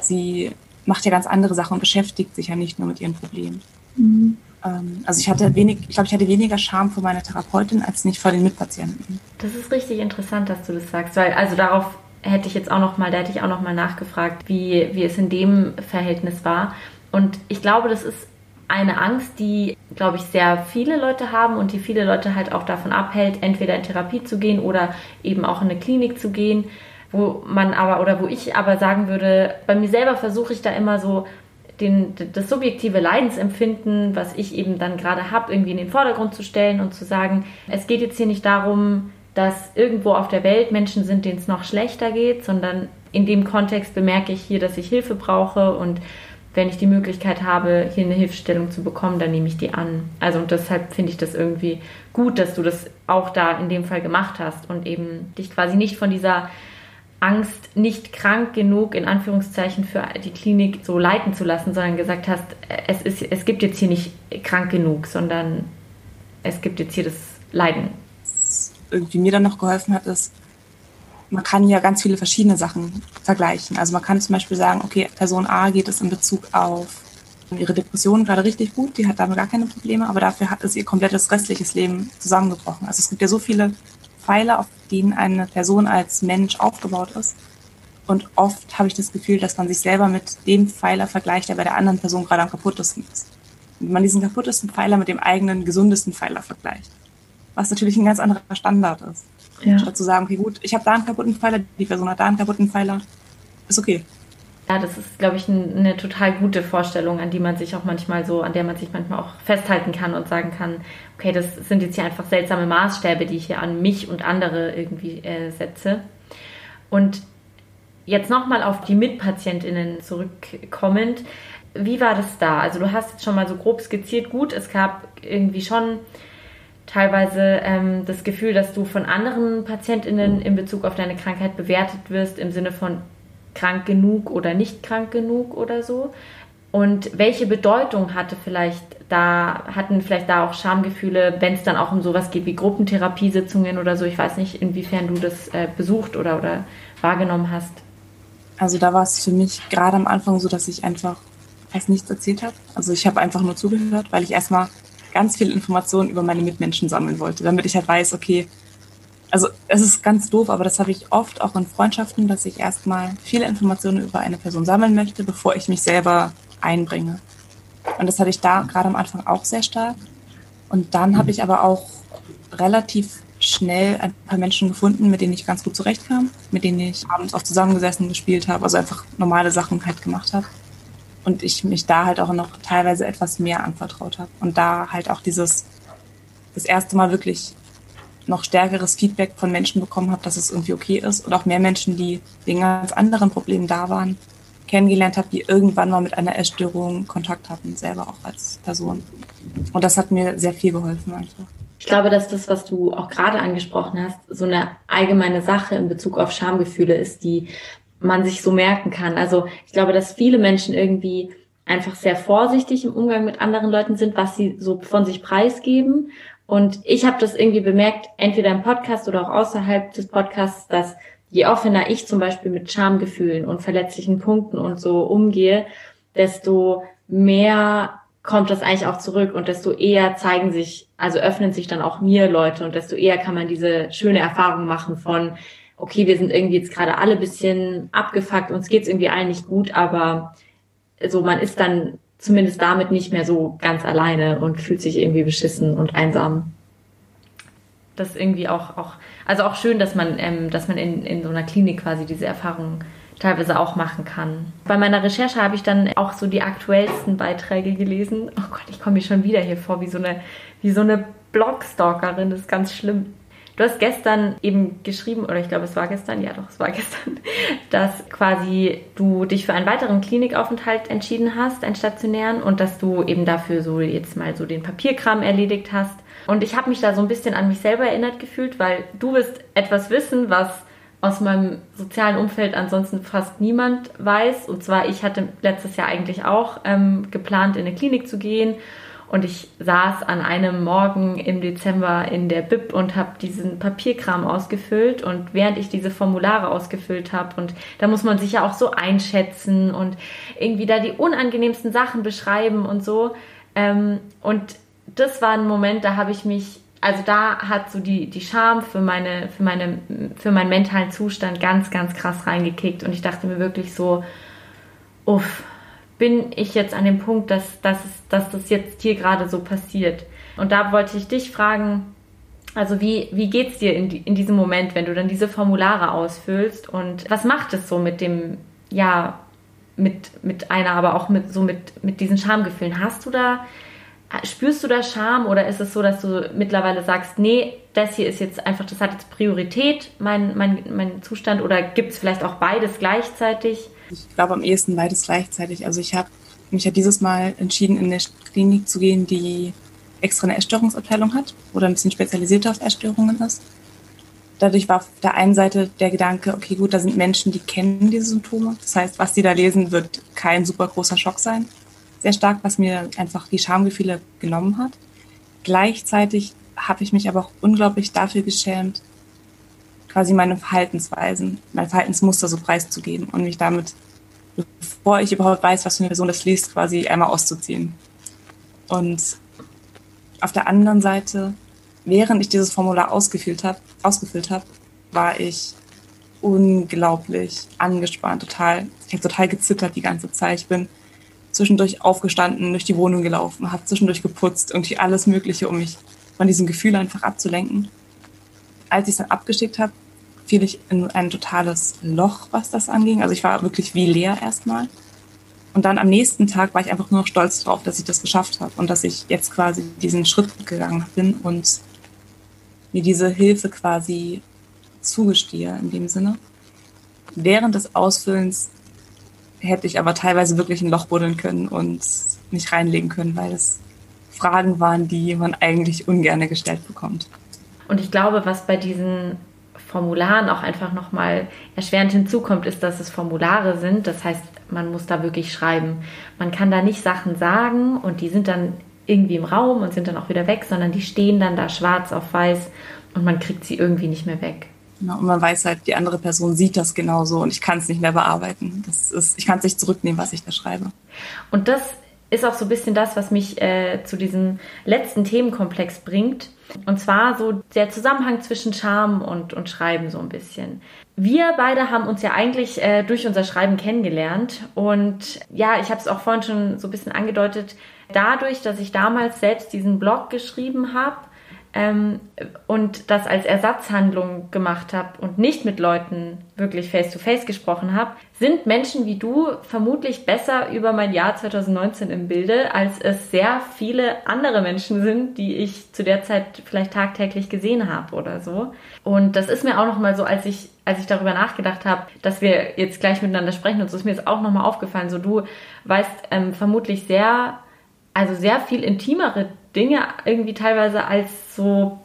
sie macht ja ganz andere Sachen und beschäftigt sich ja nicht nur mit ihren Problemen. Mhm. Ähm, also ich hatte wenig, ich glaube, ich hatte weniger Scham vor meiner Therapeutin als nicht vor den Mitpatienten. Das ist richtig interessant, dass du das sagst, weil also darauf hätte ich jetzt auch noch mal, da hätte ich auch noch mal nachgefragt, wie, wie es in dem Verhältnis war. Und ich glaube, das ist eine Angst, die, glaube ich, sehr viele Leute haben und die viele Leute halt auch davon abhält, entweder in Therapie zu gehen oder eben auch in eine Klinik zu gehen, wo man aber oder wo ich aber sagen würde, bei mir selber versuche ich da immer so den, das subjektive Leidensempfinden, was ich eben dann gerade habe, irgendwie in den Vordergrund zu stellen und zu sagen, es geht jetzt hier nicht darum, dass irgendwo auf der Welt Menschen sind, denen es noch schlechter geht, sondern in dem Kontext bemerke ich hier, dass ich Hilfe brauche und wenn ich die Möglichkeit habe, hier eine Hilfestellung zu bekommen, dann nehme ich die an. Also und deshalb finde ich das irgendwie gut, dass du das auch da in dem Fall gemacht hast und eben dich quasi nicht von dieser Angst, nicht krank genug in Anführungszeichen für die Klinik so leiten zu lassen, sondern gesagt hast, es, ist, es gibt jetzt hier nicht krank genug, sondern es gibt jetzt hier das Leiden irgendwie mir dann noch geholfen hat, ist, man kann ja ganz viele verschiedene Sachen vergleichen. Also man kann zum Beispiel sagen, okay, Person A geht es in Bezug auf ihre Depression gerade richtig gut, die hat damit gar keine Probleme, aber dafür hat es ihr komplettes restliches Leben zusammengebrochen. Also es gibt ja so viele Pfeiler, auf denen eine Person als Mensch aufgebaut ist. Und oft habe ich das Gefühl, dass man sich selber mit dem Pfeiler vergleicht, der bei der anderen Person gerade am kaputtesten ist. Und man diesen kaputtesten Pfeiler mit dem eigenen gesundesten Pfeiler vergleicht was natürlich ein ganz anderer Standard ist. Ja. Statt zu sagen, okay, gut, ich habe da einen kaputten Pfeiler, die Person hat da einen kaputten Pfeiler, ist okay. Ja, das ist, glaube ich, ein, eine total gute Vorstellung, an die man sich auch manchmal so, an der man sich manchmal auch festhalten kann und sagen kann, okay, das sind jetzt hier einfach seltsame Maßstäbe, die ich hier an mich und andere irgendwie äh, setze. Und jetzt nochmal auf die MitpatientInnen zurückkommend. Wie war das da? Also du hast jetzt schon mal so grob skizziert, gut, es gab irgendwie schon teilweise ähm, das Gefühl, dass du von anderen PatientInnen in Bezug auf deine Krankheit bewertet wirst im Sinne von krank genug oder nicht krank genug oder so. Und welche Bedeutung hatte vielleicht da, hatten vielleicht da auch Schamgefühle, wenn es dann auch um sowas geht wie Gruppentherapiesitzungen oder so? Ich weiß nicht, inwiefern du das äh, besucht oder, oder wahrgenommen hast. Also da war es für mich gerade am Anfang so, dass ich einfach fast nichts erzählt habe. Also ich habe einfach nur zugehört, weil ich erstmal ganz viel Informationen über meine Mitmenschen sammeln wollte, damit ich halt weiß, okay, also es ist ganz doof, aber das habe ich oft auch in Freundschaften, dass ich erstmal viele Informationen über eine Person sammeln möchte, bevor ich mich selber einbringe. Und das hatte ich da gerade am Anfang auch sehr stark. Und dann habe ich aber auch relativ schnell ein paar Menschen gefunden, mit denen ich ganz gut zurechtkam, mit denen ich abends oft zusammengesessen gespielt habe, also einfach normale Sachen halt gemacht habe und ich mich da halt auch noch teilweise etwas mehr anvertraut habe und da halt auch dieses das erste Mal wirklich noch stärkeres Feedback von Menschen bekommen habe, dass es irgendwie okay ist und auch mehr Menschen, die wegen ganz anderen Problemen da waren, kennengelernt habe, die irgendwann mal mit einer Essstörung Kontakt hatten, selber auch als Person. Und das hat mir sehr viel geholfen einfach. Ich glaube, dass das, was du auch gerade angesprochen hast, so eine allgemeine Sache in Bezug auf Schamgefühle ist, die man sich so merken kann. Also ich glaube, dass viele Menschen irgendwie einfach sehr vorsichtig im Umgang mit anderen Leuten sind, was sie so von sich preisgeben. Und ich habe das irgendwie bemerkt, entweder im Podcast oder auch außerhalb des Podcasts, dass je offener ich zum Beispiel mit Schamgefühlen und verletzlichen Punkten und so umgehe, desto mehr kommt das eigentlich auch zurück und desto eher zeigen sich, also öffnen sich dann auch mir Leute und desto eher kann man diese schöne Erfahrung machen von, okay, wir sind irgendwie jetzt gerade alle bisschen abgefuckt, uns geht's irgendwie allen nicht gut, aber so man ist dann zumindest damit nicht mehr so ganz alleine und fühlt sich irgendwie beschissen und einsam. Das ist irgendwie auch, auch also auch schön, dass man, ähm, dass man in, in so einer Klinik quasi diese Erfahrung teilweise auch machen kann. Bei meiner Recherche habe ich dann auch so die aktuellsten Beiträge gelesen. Oh Gott, ich komme mir schon wieder hier vor wie so eine, wie so eine Blogstalkerin, das ist ganz schlimm. Du hast gestern eben geschrieben, oder ich glaube, es war gestern, ja doch, es war gestern, dass quasi du dich für einen weiteren Klinikaufenthalt entschieden hast, einen stationären, und dass du eben dafür so jetzt mal so den Papierkram erledigt hast. Und ich habe mich da so ein bisschen an mich selber erinnert gefühlt, weil du wirst etwas wissen, was aus meinem sozialen Umfeld ansonsten fast niemand weiß. Und zwar, ich hatte letztes Jahr eigentlich auch ähm, geplant, in eine Klinik zu gehen. Und ich saß an einem Morgen im Dezember in der Bib und habe diesen Papierkram ausgefüllt. Und während ich diese Formulare ausgefüllt habe, und da muss man sich ja auch so einschätzen und irgendwie da die unangenehmsten Sachen beschreiben und so. Ähm, und das war ein Moment, da habe ich mich also da hat so die, die Scham für meine, für meine, für meinen mentalen Zustand ganz, ganz krass reingekickt. Und ich dachte mir wirklich so, uff, bin ich jetzt an dem Punkt, dass, dass, dass das jetzt hier gerade so passiert. Und da wollte ich dich fragen, also wie, wie geht's dir in, in diesem Moment, wenn du dann diese Formulare ausfüllst und was macht es so mit dem, ja, mit, mit einer, aber auch mit so mit, mit diesen Schamgefühlen? Hast du da Spürst du da Scham oder ist es so, dass du mittlerweile sagst, nee, das hier ist jetzt einfach, das hat jetzt Priorität, mein, mein, mein Zustand, oder gibt es vielleicht auch beides gleichzeitig? Ich glaube am ehesten beides gleichzeitig. Also ich habe mich ja dieses Mal entschieden, in eine Klinik zu gehen, die extra eine Essstörungsabteilung hat oder ein bisschen spezialisierter auf Essstörungen ist. Dadurch war auf der einen Seite der Gedanke, okay, gut, da sind Menschen, die kennen diese Symptome. Das heißt, was die da lesen, wird kein super großer Schock sein sehr stark, was mir einfach die Schamgefühle genommen hat. Gleichzeitig habe ich mich aber auch unglaublich dafür geschämt, quasi meine Verhaltensweisen, mein Verhaltensmuster so preiszugeben und mich damit, bevor ich überhaupt weiß, was für eine Person das liest, quasi einmal auszuziehen. Und auf der anderen Seite, während ich dieses Formular ausgefüllt habe, ausgefüllt habe, war ich unglaublich angespannt, total, ich habe total gezittert die ganze Zeit. Ich bin zwischendurch aufgestanden, durch die Wohnung gelaufen, habe zwischendurch geputzt, irgendwie alles Mögliche, um mich von diesem Gefühl einfach abzulenken. Als ich es dann abgeschickt habe, fiel ich in ein totales Loch, was das anging. Also ich war wirklich wie leer erstmal. Und dann am nächsten Tag war ich einfach nur noch stolz drauf, dass ich das geschafft habe und dass ich jetzt quasi diesen Schritt gegangen bin und mir diese Hilfe quasi zugestehe in dem Sinne. Während des Ausfüllens hätte ich aber teilweise wirklich ein Loch buddeln können und nicht reinlegen können, weil es Fragen waren, die man eigentlich ungern gestellt bekommt. Und ich glaube, was bei diesen Formularen auch einfach nochmal erschwerend hinzukommt, ist, dass es Formulare sind. Das heißt, man muss da wirklich schreiben. Man kann da nicht Sachen sagen und die sind dann irgendwie im Raum und sind dann auch wieder weg, sondern die stehen dann da schwarz auf weiß und man kriegt sie irgendwie nicht mehr weg. Genau, und man weiß halt, die andere Person sieht das genauso und ich kann es nicht mehr bearbeiten. Das ist, ich kann es nicht zurücknehmen, was ich da schreibe. Und das ist auch so ein bisschen das, was mich äh, zu diesem letzten Themenkomplex bringt. Und zwar so der Zusammenhang zwischen Charme und, und Schreiben so ein bisschen. Wir beide haben uns ja eigentlich äh, durch unser Schreiben kennengelernt. Und ja, ich habe es auch vorhin schon so ein bisschen angedeutet. Dadurch, dass ich damals selbst diesen Blog geschrieben habe, ähm, und das als Ersatzhandlung gemacht habe und nicht mit Leuten wirklich face-to-face -face gesprochen habe, sind Menschen wie du vermutlich besser über mein Jahr 2019 im Bilde, als es sehr viele andere Menschen sind, die ich zu der Zeit vielleicht tagtäglich gesehen habe oder so. Und das ist mir auch nochmal so, als ich, als ich darüber nachgedacht habe, dass wir jetzt gleich miteinander sprechen und so ist mir jetzt auch nochmal aufgefallen, so du weißt ähm, vermutlich sehr also sehr viel intimere Dinge irgendwie teilweise als so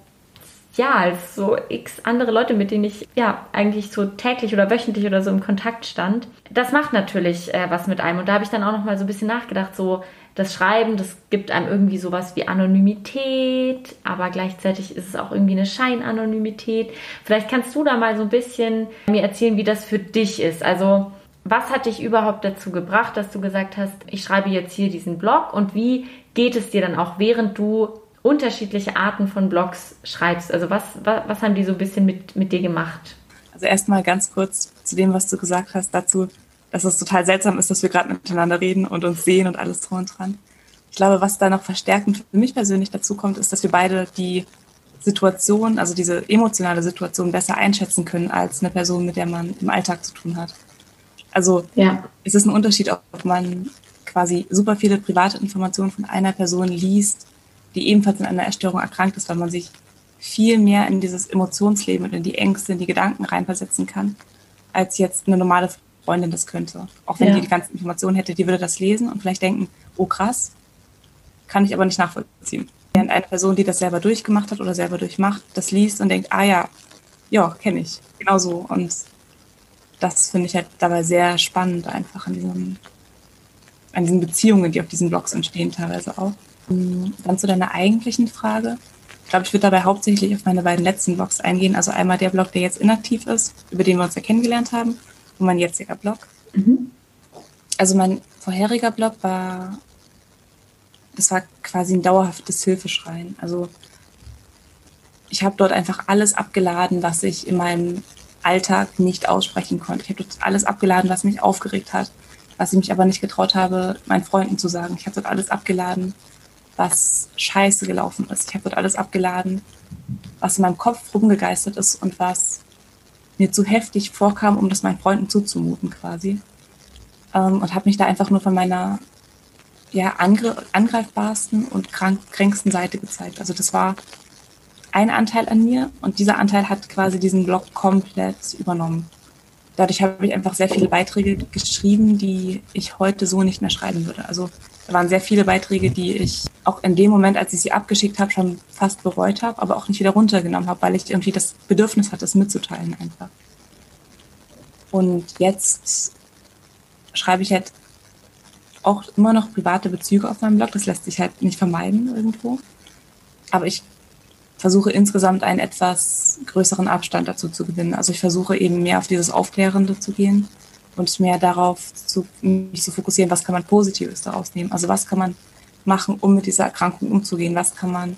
ja, als so x andere Leute, mit denen ich ja eigentlich so täglich oder wöchentlich oder so im Kontakt stand. Das macht natürlich äh, was mit einem. Und da habe ich dann auch noch mal so ein bisschen nachgedacht, so das Schreiben, das gibt einem irgendwie sowas wie Anonymität, aber gleichzeitig ist es auch irgendwie eine Scheinanonymität. Vielleicht kannst du da mal so ein bisschen mir erzählen, wie das für dich ist. Also was hat dich überhaupt dazu gebracht, dass du gesagt hast, ich schreibe jetzt hier diesen Blog und wie geht es dir dann auch, während du unterschiedliche Arten von Blogs schreibst? Also was, was, was haben die so ein bisschen mit, mit dir gemacht? Also erstmal ganz kurz zu dem, was du gesagt hast, dazu, dass es total seltsam ist, dass wir gerade miteinander reden und uns sehen und alles drum und dran. Ich glaube, was da noch verstärkend für mich persönlich dazu kommt, ist, dass wir beide die Situation, also diese emotionale Situation besser einschätzen können als eine Person, mit der man im Alltag zu tun hat. Also ja. es ist ein Unterschied, ob man quasi super viele private Informationen von einer Person liest, die ebenfalls in einer Erstörung erkrankt ist, weil man sich viel mehr in dieses Emotionsleben und in die Ängste, in die Gedanken reinversetzen kann, als jetzt eine normale Freundin das könnte. Auch wenn ja. die die ganzen Informationen hätte, die würde das lesen und vielleicht denken, oh krass, kann ich aber nicht nachvollziehen. Während eine Person, die das selber durchgemacht hat oder selber durchmacht, das liest und denkt, ah ja, ja, kenne ich. Genau so. Und das finde ich halt dabei sehr spannend, einfach an, diesem, an diesen Beziehungen, die auf diesen Blogs entstehen, teilweise auch. Dann zu deiner eigentlichen Frage. Ich glaube, ich würde dabei hauptsächlich auf meine beiden letzten Blogs eingehen. Also einmal der Blog, der jetzt inaktiv ist, über den wir uns ja kennengelernt haben, und mein jetziger Blog. Mhm. Also mein vorheriger Blog war, das war quasi ein dauerhaftes Hilfeschreien. Also ich habe dort einfach alles abgeladen, was ich in meinem Alltag nicht aussprechen konnte. Ich habe dort alles abgeladen, was mich aufgeregt hat, was ich mich aber nicht getraut habe, meinen Freunden zu sagen. Ich habe dort alles abgeladen, was scheiße gelaufen ist. Ich habe dort alles abgeladen, was in meinem Kopf rumgegeistert ist und was mir zu heftig vorkam, um das meinen Freunden zuzumuten quasi. Ähm, und habe mich da einfach nur von meiner ja, angreifbarsten und krank, kränksten Seite gezeigt. Also das war ein Anteil an mir und dieser Anteil hat quasi diesen Blog komplett übernommen. Dadurch habe ich einfach sehr viele Beiträge geschrieben, die ich heute so nicht mehr schreiben würde. Also da waren sehr viele Beiträge, die ich auch in dem Moment, als ich sie abgeschickt habe, schon fast bereut habe, aber auch nicht wieder runtergenommen habe, weil ich irgendwie das Bedürfnis hatte, es mitzuteilen einfach. Und jetzt schreibe ich halt auch immer noch private Bezüge auf meinem Blog. Das lässt sich halt nicht vermeiden irgendwo. Aber ich versuche insgesamt einen etwas größeren Abstand dazu zu gewinnen. Also ich versuche eben mehr auf dieses Aufklärende zu gehen und mehr darauf zu, mich zu fokussieren, was kann man Positives daraus nehmen. Also was kann man machen, um mit dieser Erkrankung umzugehen? Was kann man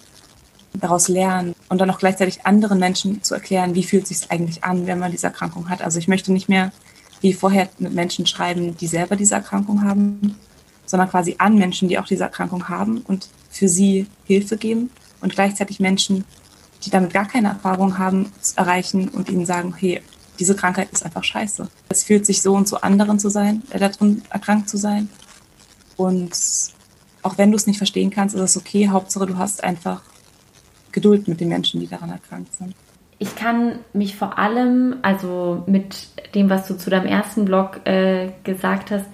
daraus lernen? Und dann auch gleichzeitig anderen Menschen zu erklären, wie fühlt es sich eigentlich an, wenn man diese Erkrankung hat. Also ich möchte nicht mehr wie vorher mit Menschen schreiben, die selber diese Erkrankung haben, sondern quasi an Menschen, die auch diese Erkrankung haben und für sie Hilfe geben und gleichzeitig Menschen, die damit gar keine Erfahrung haben, erreichen und ihnen sagen, hey, diese Krankheit ist einfach scheiße. Es fühlt sich so und so anderen zu sein, äh, darin erkrankt zu sein. Und auch wenn du es nicht verstehen kannst, ist es okay. Hauptsache, du hast einfach Geduld mit den Menschen, die daran erkrankt sind. Ich kann mich vor allem, also mit dem, was du zu deinem ersten Blog äh, gesagt hast,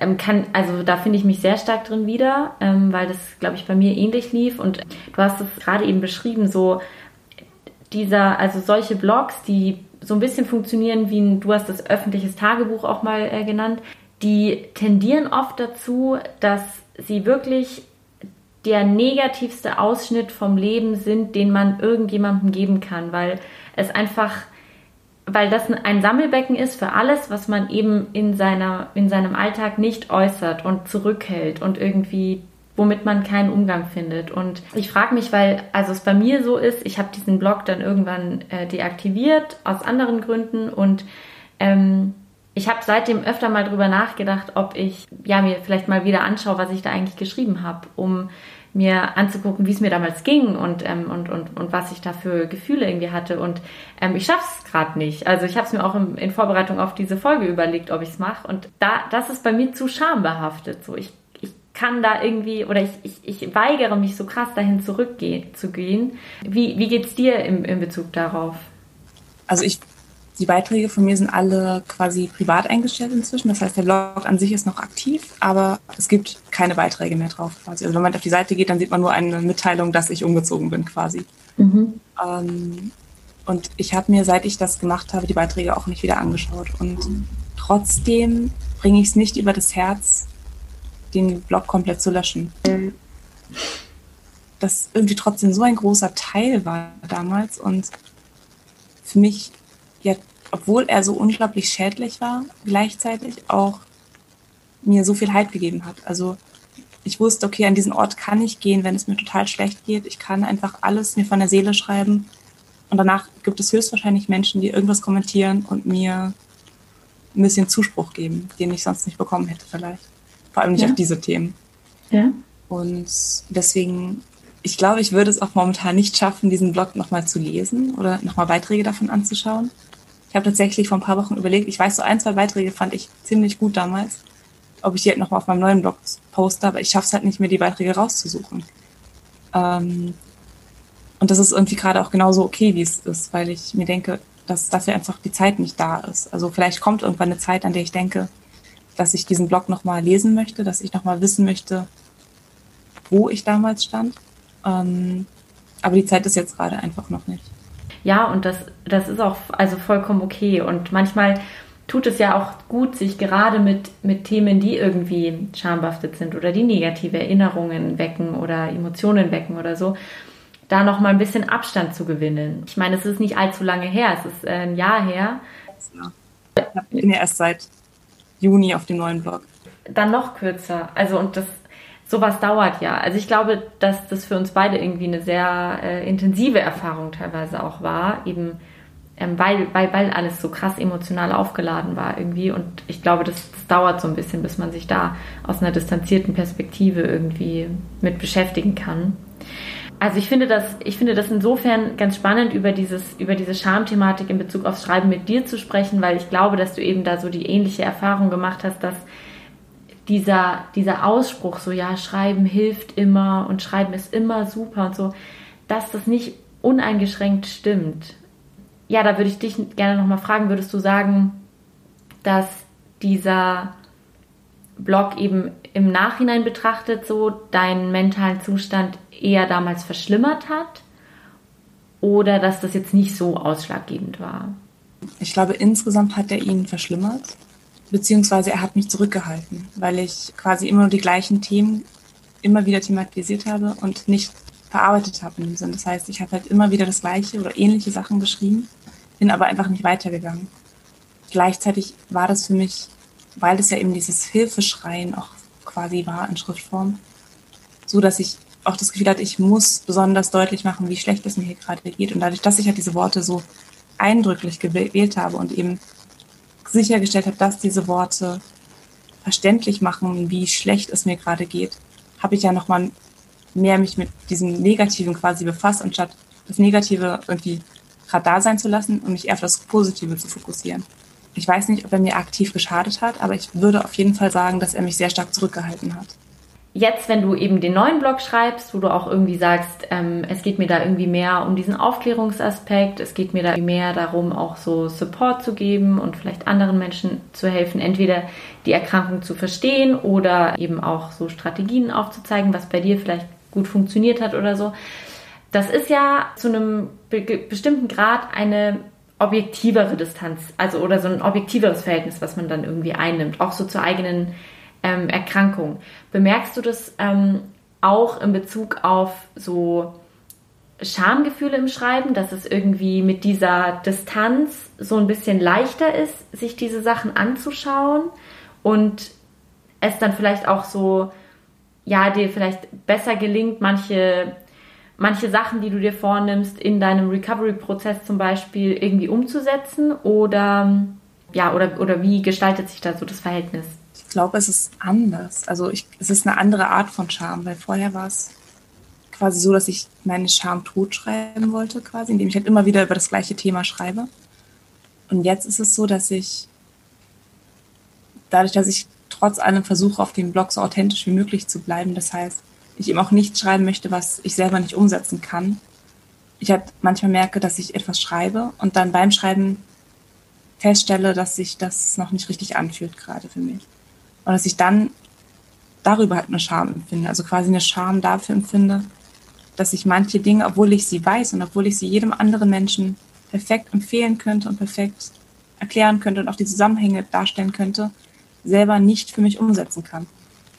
ähm, kann, also da finde ich mich sehr stark drin wieder, ähm, weil das, glaube ich, bei mir ähnlich lief. Und du hast es gerade eben beschrieben, so dieser, also solche Blogs, die so ein bisschen funktionieren wie ein, du hast das öffentliches Tagebuch auch mal äh, genannt, die tendieren oft dazu, dass sie wirklich der negativste Ausschnitt vom Leben sind, den man irgendjemandem geben kann, weil es einfach weil das ein Sammelbecken ist für alles, was man eben in, seiner, in seinem Alltag nicht äußert und zurückhält und irgendwie womit man keinen Umgang findet. Und ich frage mich, weil also es bei mir so ist, ich habe diesen Blog dann irgendwann äh, deaktiviert aus anderen Gründen und ähm, ich habe seitdem öfter mal drüber nachgedacht, ob ich ja mir vielleicht mal wieder anschaue, was ich da eigentlich geschrieben habe, um mir anzugucken, wie es mir damals ging und, ähm, und, und, und was ich da für Gefühle irgendwie hatte. Und ähm, ich schaffe es gerade nicht. Also ich habe es mir auch im, in Vorbereitung auf diese Folge überlegt, ob ich es mache. Und da, das ist bei mir zu schambehaftet. So, ich, ich kann da irgendwie oder ich, ich, ich weigere mich so krass dahin zurückzugehen. Wie, wie geht es dir im, in Bezug darauf? Also ich die Beiträge von mir sind alle quasi privat eingestellt inzwischen. Das heißt, der Blog an sich ist noch aktiv, aber es gibt keine Beiträge mehr drauf quasi. Also wenn man auf die Seite geht, dann sieht man nur eine Mitteilung, dass ich umgezogen bin quasi. Mhm. Ähm, und ich habe mir, seit ich das gemacht habe, die Beiträge auch nicht wieder angeschaut. Und trotzdem bringe ich es nicht über das Herz, den Blog komplett zu löschen. Das irgendwie trotzdem so ein großer Teil war damals und für mich obwohl er so unglaublich schädlich war, gleichzeitig auch mir so viel Halt gegeben hat. Also ich wusste, okay, an diesen Ort kann ich gehen, wenn es mir total schlecht geht. Ich kann einfach alles mir von der Seele schreiben. Und danach gibt es höchstwahrscheinlich Menschen, die irgendwas kommentieren und mir ein bisschen Zuspruch geben, den ich sonst nicht bekommen hätte vielleicht. Vor allem nicht ja. auf diese Themen. Ja. Und deswegen, ich glaube, ich würde es auch momentan nicht schaffen, diesen Blog nochmal zu lesen oder nochmal Beiträge davon anzuschauen. Ich habe tatsächlich vor ein paar Wochen überlegt, ich weiß, so ein, zwei Beiträge fand ich ziemlich gut damals, ob ich die halt nochmal auf meinem neuen Blog poste, aber ich schaffe es halt nicht mehr, die Beiträge rauszusuchen. Ähm, Und das ist irgendwie gerade auch genauso okay, wie es ist, weil ich mir denke, dass dafür einfach die Zeit nicht da ist. Also vielleicht kommt irgendwann eine Zeit, an der ich denke, dass ich diesen Blog nochmal lesen möchte, dass ich nochmal wissen möchte, wo ich damals stand. Ähm, aber die Zeit ist jetzt gerade einfach noch nicht. Ja, und das, das ist auch also vollkommen okay. Und manchmal tut es ja auch gut, sich gerade mit, mit Themen, die irgendwie schambehaftet sind oder die negative Erinnerungen wecken oder Emotionen wecken oder so, da noch mal ein bisschen Abstand zu gewinnen. Ich meine, es ist nicht allzu lange her, es ist äh, ein Jahr her. Ich bin ja erst seit Juni auf dem neuen Blog. Dann noch kürzer. Also und das sowas dauert ja. Also ich glaube, dass das für uns beide irgendwie eine sehr äh, intensive Erfahrung teilweise auch war, eben ähm, weil, weil, weil alles so krass emotional aufgeladen war irgendwie. Und ich glaube, das, das dauert so ein bisschen, bis man sich da aus einer distanzierten Perspektive irgendwie mit beschäftigen kann. Also ich finde das, ich finde das insofern ganz spannend, über dieses, über diese Schamthematik in Bezug aufs Schreiben mit dir zu sprechen, weil ich glaube, dass du eben da so die ähnliche Erfahrung gemacht hast, dass dieser, dieser Ausspruch, so ja, Schreiben hilft immer und Schreiben ist immer super und so, dass das nicht uneingeschränkt stimmt. Ja, da würde ich dich gerne nochmal fragen, würdest du sagen, dass dieser Blog eben im Nachhinein betrachtet so deinen mentalen Zustand eher damals verschlimmert hat? Oder dass das jetzt nicht so ausschlaggebend war? Ich glaube, insgesamt hat er ihn verschlimmert, beziehungsweise er hat mich zurückgehalten, weil ich quasi immer nur die gleichen Themen immer wieder thematisiert habe und nicht verarbeitet habe in dem Sinn. Das heißt, ich habe halt immer wieder das gleiche oder ähnliche Sachen geschrieben bin aber einfach nicht weitergegangen. Gleichzeitig war das für mich, weil es ja eben dieses Hilfeschreien auch quasi war in Schriftform, so dass ich auch das Gefühl hatte, ich muss besonders deutlich machen, wie schlecht es mir hier gerade geht. Und dadurch, dass ich halt diese Worte so eindrücklich gewählt habe und eben sichergestellt habe, dass diese Worte verständlich machen, wie schlecht es mir gerade geht, habe ich ja nochmal mehr mich mit diesem Negativen quasi befasst, anstatt das Negative irgendwie gerade da sein zu lassen und mich eher auf das Positive zu fokussieren. Ich weiß nicht, ob er mir aktiv geschadet hat, aber ich würde auf jeden Fall sagen, dass er mich sehr stark zurückgehalten hat. Jetzt, wenn du eben den neuen Blog schreibst, wo du auch irgendwie sagst, ähm, es geht mir da irgendwie mehr um diesen Aufklärungsaspekt, es geht mir da mehr darum, auch so Support zu geben und vielleicht anderen Menschen zu helfen, entweder die Erkrankung zu verstehen oder eben auch so Strategien aufzuzeigen, was bei dir vielleicht gut funktioniert hat oder so. Das ist ja zu einem be bestimmten Grad eine objektivere Distanz, also oder so ein objektiveres Verhältnis, was man dann irgendwie einnimmt, auch so zur eigenen ähm, Erkrankung. Bemerkst du das ähm, auch in Bezug auf so Schamgefühle im Schreiben, dass es irgendwie mit dieser Distanz so ein bisschen leichter ist, sich diese Sachen anzuschauen und es dann vielleicht auch so, ja, dir vielleicht besser gelingt, manche manche Sachen, die du dir vornimmst, in deinem Recovery-Prozess zum Beispiel irgendwie umzusetzen? Oder ja, oder, oder wie gestaltet sich da so das Verhältnis? Ich glaube, es ist anders. Also ich, es ist eine andere Art von Scham, weil vorher war es quasi so, dass ich meine Scham totschreiben wollte, quasi, indem ich halt immer wieder über das gleiche Thema schreibe. Und jetzt ist es so, dass ich dadurch, dass ich trotz allem versuche, auf dem Blog so authentisch wie möglich zu bleiben, das heißt, ich eben auch nicht schreiben möchte, was ich selber nicht umsetzen kann. Ich halt manchmal merke, dass ich etwas schreibe und dann beim Schreiben feststelle, dass sich das noch nicht richtig anfühlt, gerade für mich. Und dass ich dann darüber halt eine Scham empfinde, also quasi eine Scham dafür empfinde, dass ich manche Dinge, obwohl ich sie weiß und obwohl ich sie jedem anderen Menschen perfekt empfehlen könnte und perfekt erklären könnte und auch die Zusammenhänge darstellen könnte, selber nicht für mich umsetzen kann.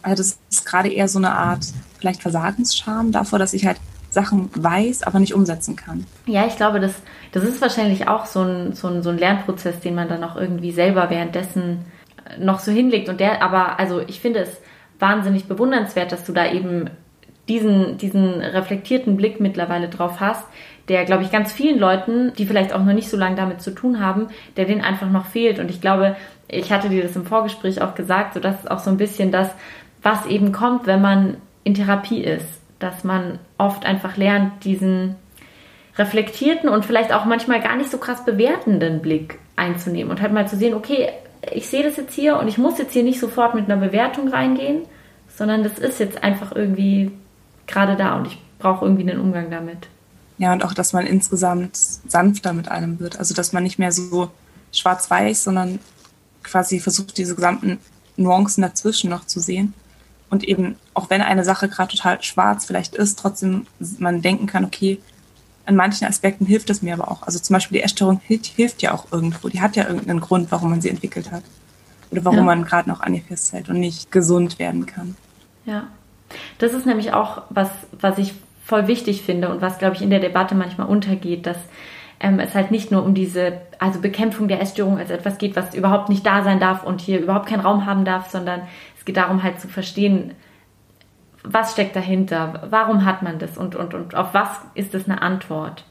Also das ist gerade eher so eine Art vielleicht Versagensscham davor, dass ich halt Sachen weiß, aber nicht umsetzen kann. Ja, ich glaube, das, das ist wahrscheinlich auch so ein, so, ein, so ein Lernprozess, den man dann auch irgendwie selber währenddessen noch so hinlegt. Und der, aber also ich finde es wahnsinnig bewundernswert, dass du da eben diesen, diesen reflektierten Blick mittlerweile drauf hast, der, glaube ich, ganz vielen Leuten, die vielleicht auch noch nicht so lange damit zu tun haben, der den einfach noch fehlt. Und ich glaube, ich hatte dir das im Vorgespräch auch gesagt, so dass auch so ein bisschen das, was eben kommt, wenn man in Therapie ist, dass man oft einfach lernt, diesen reflektierten und vielleicht auch manchmal gar nicht so krass bewertenden Blick einzunehmen und halt mal zu sehen, okay, ich sehe das jetzt hier und ich muss jetzt hier nicht sofort mit einer Bewertung reingehen, sondern das ist jetzt einfach irgendwie gerade da und ich brauche irgendwie einen Umgang damit. Ja, und auch, dass man insgesamt sanfter mit allem wird. Also, dass man nicht mehr so schwarz-weiß, sondern quasi versucht, diese gesamten Nuancen dazwischen noch zu sehen. Und eben, auch wenn eine Sache gerade total schwarz vielleicht ist, trotzdem man denken kann, okay, an manchen Aspekten hilft es mir aber auch. Also zum Beispiel die Essstörung hilft, ja auch irgendwo. Die hat ja irgendeinen Grund, warum man sie entwickelt hat. Oder warum ja. man gerade noch an ihr festhält und nicht gesund werden kann. Ja. Das ist nämlich auch was, was ich voll wichtig finde und was, glaube ich, in der Debatte manchmal untergeht, dass ähm, es halt nicht nur um diese, also Bekämpfung der Essstörung als etwas geht, was überhaupt nicht da sein darf und hier überhaupt keinen Raum haben darf, sondern es geht darum halt zu verstehen, was steckt dahinter, warum hat man das und, und, und auf was ist das eine Antwort.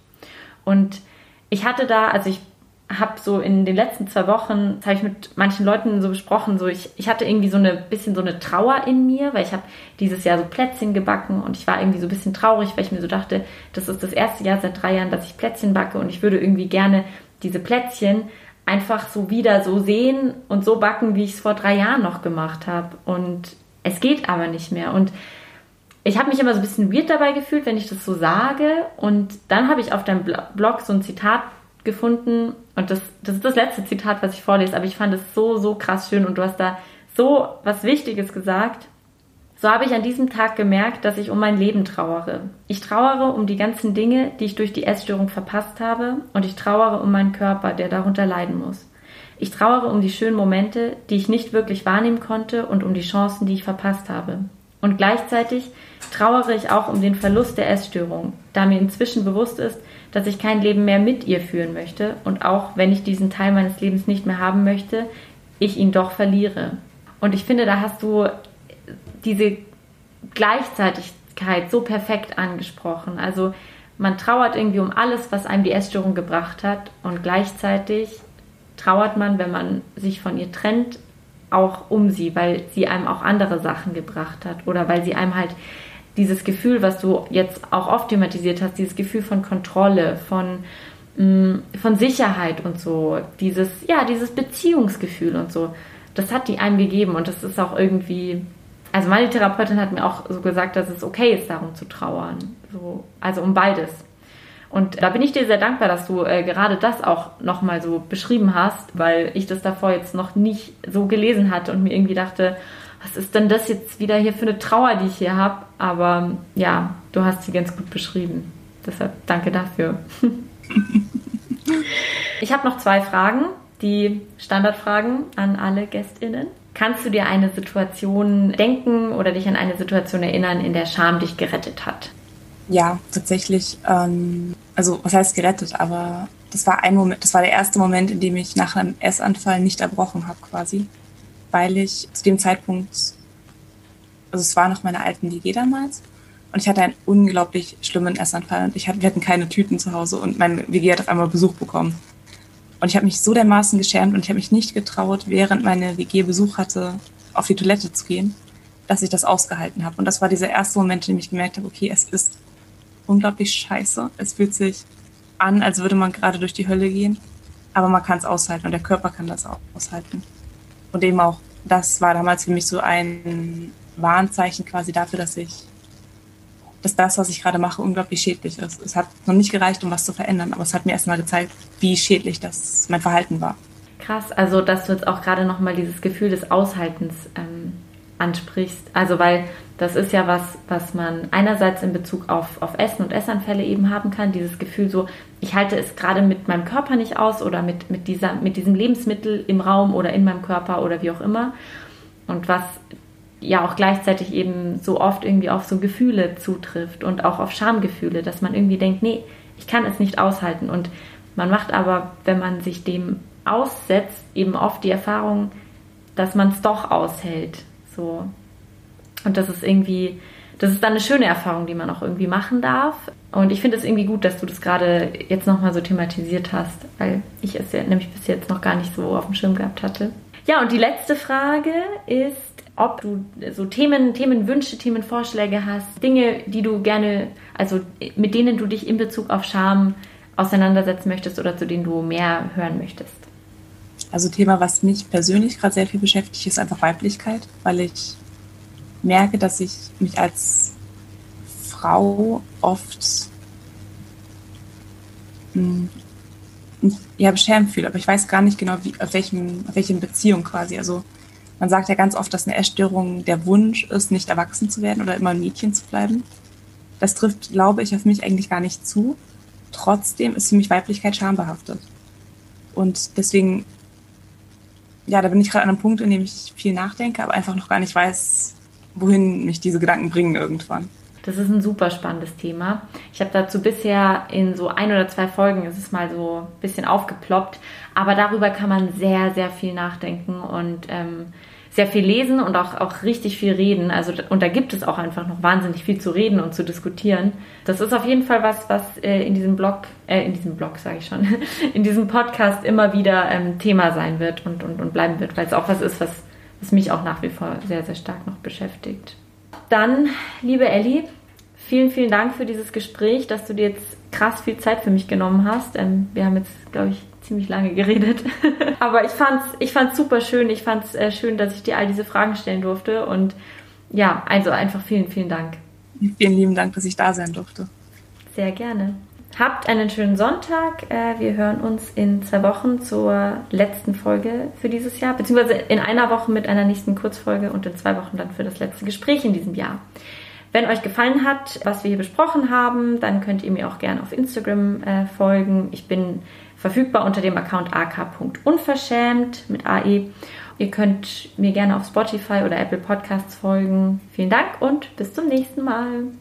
Und ich hatte da, also ich habe so in den letzten zwei Wochen, das habe ich mit manchen Leuten so besprochen, so ich, ich hatte irgendwie so eine bisschen so eine Trauer in mir, weil ich habe dieses Jahr so Plätzchen gebacken und ich war irgendwie so ein bisschen traurig, weil ich mir so dachte, das ist das erste Jahr seit drei Jahren, dass ich Plätzchen backe und ich würde irgendwie gerne diese Plätzchen einfach so wieder so sehen und so backen, wie ich es vor drei Jahren noch gemacht habe. Und es geht aber nicht mehr. Und ich habe mich immer so ein bisschen weird dabei gefühlt, wenn ich das so sage. Und dann habe ich auf deinem Blog so ein Zitat gefunden. Und das, das ist das letzte Zitat, was ich vorlese. Aber ich fand es so, so krass schön. Und du hast da so was Wichtiges gesagt. So habe ich an diesem Tag gemerkt, dass ich um mein Leben trauere. Ich trauere um die ganzen Dinge, die ich durch die Essstörung verpasst habe, und ich trauere um meinen Körper, der darunter leiden muss. Ich trauere um die schönen Momente, die ich nicht wirklich wahrnehmen konnte, und um die Chancen, die ich verpasst habe. Und gleichzeitig trauere ich auch um den Verlust der Essstörung, da mir inzwischen bewusst ist, dass ich kein Leben mehr mit ihr führen möchte und auch wenn ich diesen Teil meines Lebens nicht mehr haben möchte, ich ihn doch verliere. Und ich finde, da hast du diese Gleichzeitigkeit so perfekt angesprochen. Also man trauert irgendwie um alles, was einem die Essstörung gebracht hat und gleichzeitig trauert man, wenn man sich von ihr trennt, auch um sie, weil sie einem auch andere Sachen gebracht hat oder weil sie einem halt dieses Gefühl, was du jetzt auch oft thematisiert hast, dieses Gefühl von Kontrolle, von, mm, von Sicherheit und so, dieses, ja, dieses Beziehungsgefühl und so, das hat die einem gegeben und das ist auch irgendwie also meine Therapeutin hat mir auch so gesagt, dass es okay ist, darum zu trauern. So, also um beides. Und da bin ich dir sehr dankbar, dass du äh, gerade das auch nochmal so beschrieben hast, weil ich das davor jetzt noch nicht so gelesen hatte und mir irgendwie dachte, was ist denn das jetzt wieder hier für eine Trauer, die ich hier habe? Aber ja, du hast sie ganz gut beschrieben. Deshalb danke dafür. ich habe noch zwei Fragen, die Standardfragen an alle GästInnen. Kannst du dir eine Situation denken oder dich an eine Situation erinnern, in der Scham dich gerettet hat? Ja, tatsächlich. Ähm, also was heißt gerettet? Aber das war ein Moment, das war der erste Moment, in dem ich nach einem Essanfall nicht erbrochen habe, quasi, weil ich zu dem Zeitpunkt, also es war noch meine alten WG damals, und ich hatte einen unglaublich schlimmen Essanfall und ich hatte, wir hatten keine Tüten zu Hause und mein WG hat auf einmal Besuch bekommen. Und ich habe mich so dermaßen geschämt und ich habe mich nicht getraut, während meine WG Besuch hatte, auf die Toilette zu gehen, dass ich das ausgehalten habe. Und das war dieser erste Moment, in dem ich gemerkt habe, okay, es ist unglaublich scheiße. Es fühlt sich an, als würde man gerade durch die Hölle gehen. Aber man kann es aushalten und der Körper kann das auch aushalten. Und eben auch, das war damals für mich so ein Warnzeichen quasi dafür, dass ich dass das, was ich gerade mache, unglaublich schädlich ist. Es hat noch nicht gereicht, um was zu verändern, aber es hat mir erstmal gezeigt, wie schädlich das mein Verhalten war. Krass, also dass du jetzt auch gerade nochmal dieses Gefühl des Aushaltens ähm, ansprichst. Also weil das ist ja was, was man einerseits in Bezug auf, auf Essen und Essanfälle eben haben kann, dieses Gefühl so, ich halte es gerade mit meinem Körper nicht aus oder mit, mit, dieser, mit diesem Lebensmittel im Raum oder in meinem Körper oder wie auch immer. Und was ja auch gleichzeitig eben so oft irgendwie auf so Gefühle zutrifft und auch auf Schamgefühle, dass man irgendwie denkt, nee, ich kann es nicht aushalten. Und man macht aber, wenn man sich dem aussetzt, eben oft die Erfahrung, dass man es doch aushält. So. Und das ist irgendwie, das ist dann eine schöne Erfahrung, die man auch irgendwie machen darf. Und ich finde es irgendwie gut, dass du das gerade jetzt nochmal so thematisiert hast, weil ich es ja nämlich bis jetzt noch gar nicht so auf dem Schirm gehabt hatte. Ja, und die letzte Frage ist, ob du so Themen, Themenwünsche, Themenvorschläge hast, Dinge, die du gerne, also mit denen du dich in Bezug auf Scham auseinandersetzen möchtest oder zu denen du mehr hören möchtest. Also Thema, was mich persönlich gerade sehr viel beschäftigt, ist einfach Weiblichkeit, weil ich merke, dass ich mich als Frau oft hm, ja, beschämt fühle, aber ich weiß gar nicht genau, wie, auf, welchem, auf welchen Beziehung quasi. Also man sagt ja ganz oft, dass eine Essstörung der Wunsch ist, nicht erwachsen zu werden oder immer ein Mädchen zu bleiben. Das trifft, glaube ich, auf mich eigentlich gar nicht zu. Trotzdem ist für mich Weiblichkeit schambehaftet. Und deswegen, ja, da bin ich gerade an einem Punkt, in dem ich viel nachdenke, aber einfach noch gar nicht weiß, wohin mich diese Gedanken bringen irgendwann. Das ist ein super spannendes Thema. Ich habe dazu bisher in so ein oder zwei Folgen ist es mal so ein bisschen aufgeploppt, aber darüber kann man sehr, sehr viel nachdenken und ähm, sehr viel lesen und auch, auch richtig viel reden. Also, und da gibt es auch einfach noch wahnsinnig viel zu reden und zu diskutieren. Das ist auf jeden Fall was, was äh, in diesem Blog, äh, in diesem Blog sage ich schon, in diesem Podcast immer wieder ähm, Thema sein wird und, und, und bleiben wird, weil es auch was ist, was, was mich auch nach wie vor sehr, sehr stark noch beschäftigt. Dann, liebe Ellie, vielen, vielen Dank für dieses Gespräch, dass du dir jetzt krass viel Zeit für mich genommen hast. Ähm, wir haben jetzt, glaube ich, ziemlich lange geredet. Aber ich fand's, ich fand's super schön. Ich fand's äh, schön, dass ich dir all diese Fragen stellen durfte. Und ja, also einfach vielen, vielen Dank. Vielen lieben Dank, dass ich da sein durfte. Sehr gerne. Habt einen schönen Sonntag. Äh, wir hören uns in zwei Wochen zur letzten Folge für dieses Jahr, beziehungsweise in einer Woche mit einer nächsten Kurzfolge und in zwei Wochen dann für das letzte Gespräch in diesem Jahr. Wenn euch gefallen hat, was wir hier besprochen haben, dann könnt ihr mir auch gerne auf Instagram äh, folgen. Ich bin verfügbar unter dem Account ak.unverschämt mit AE. Ihr könnt mir gerne auf Spotify oder Apple Podcasts folgen. Vielen Dank und bis zum nächsten Mal.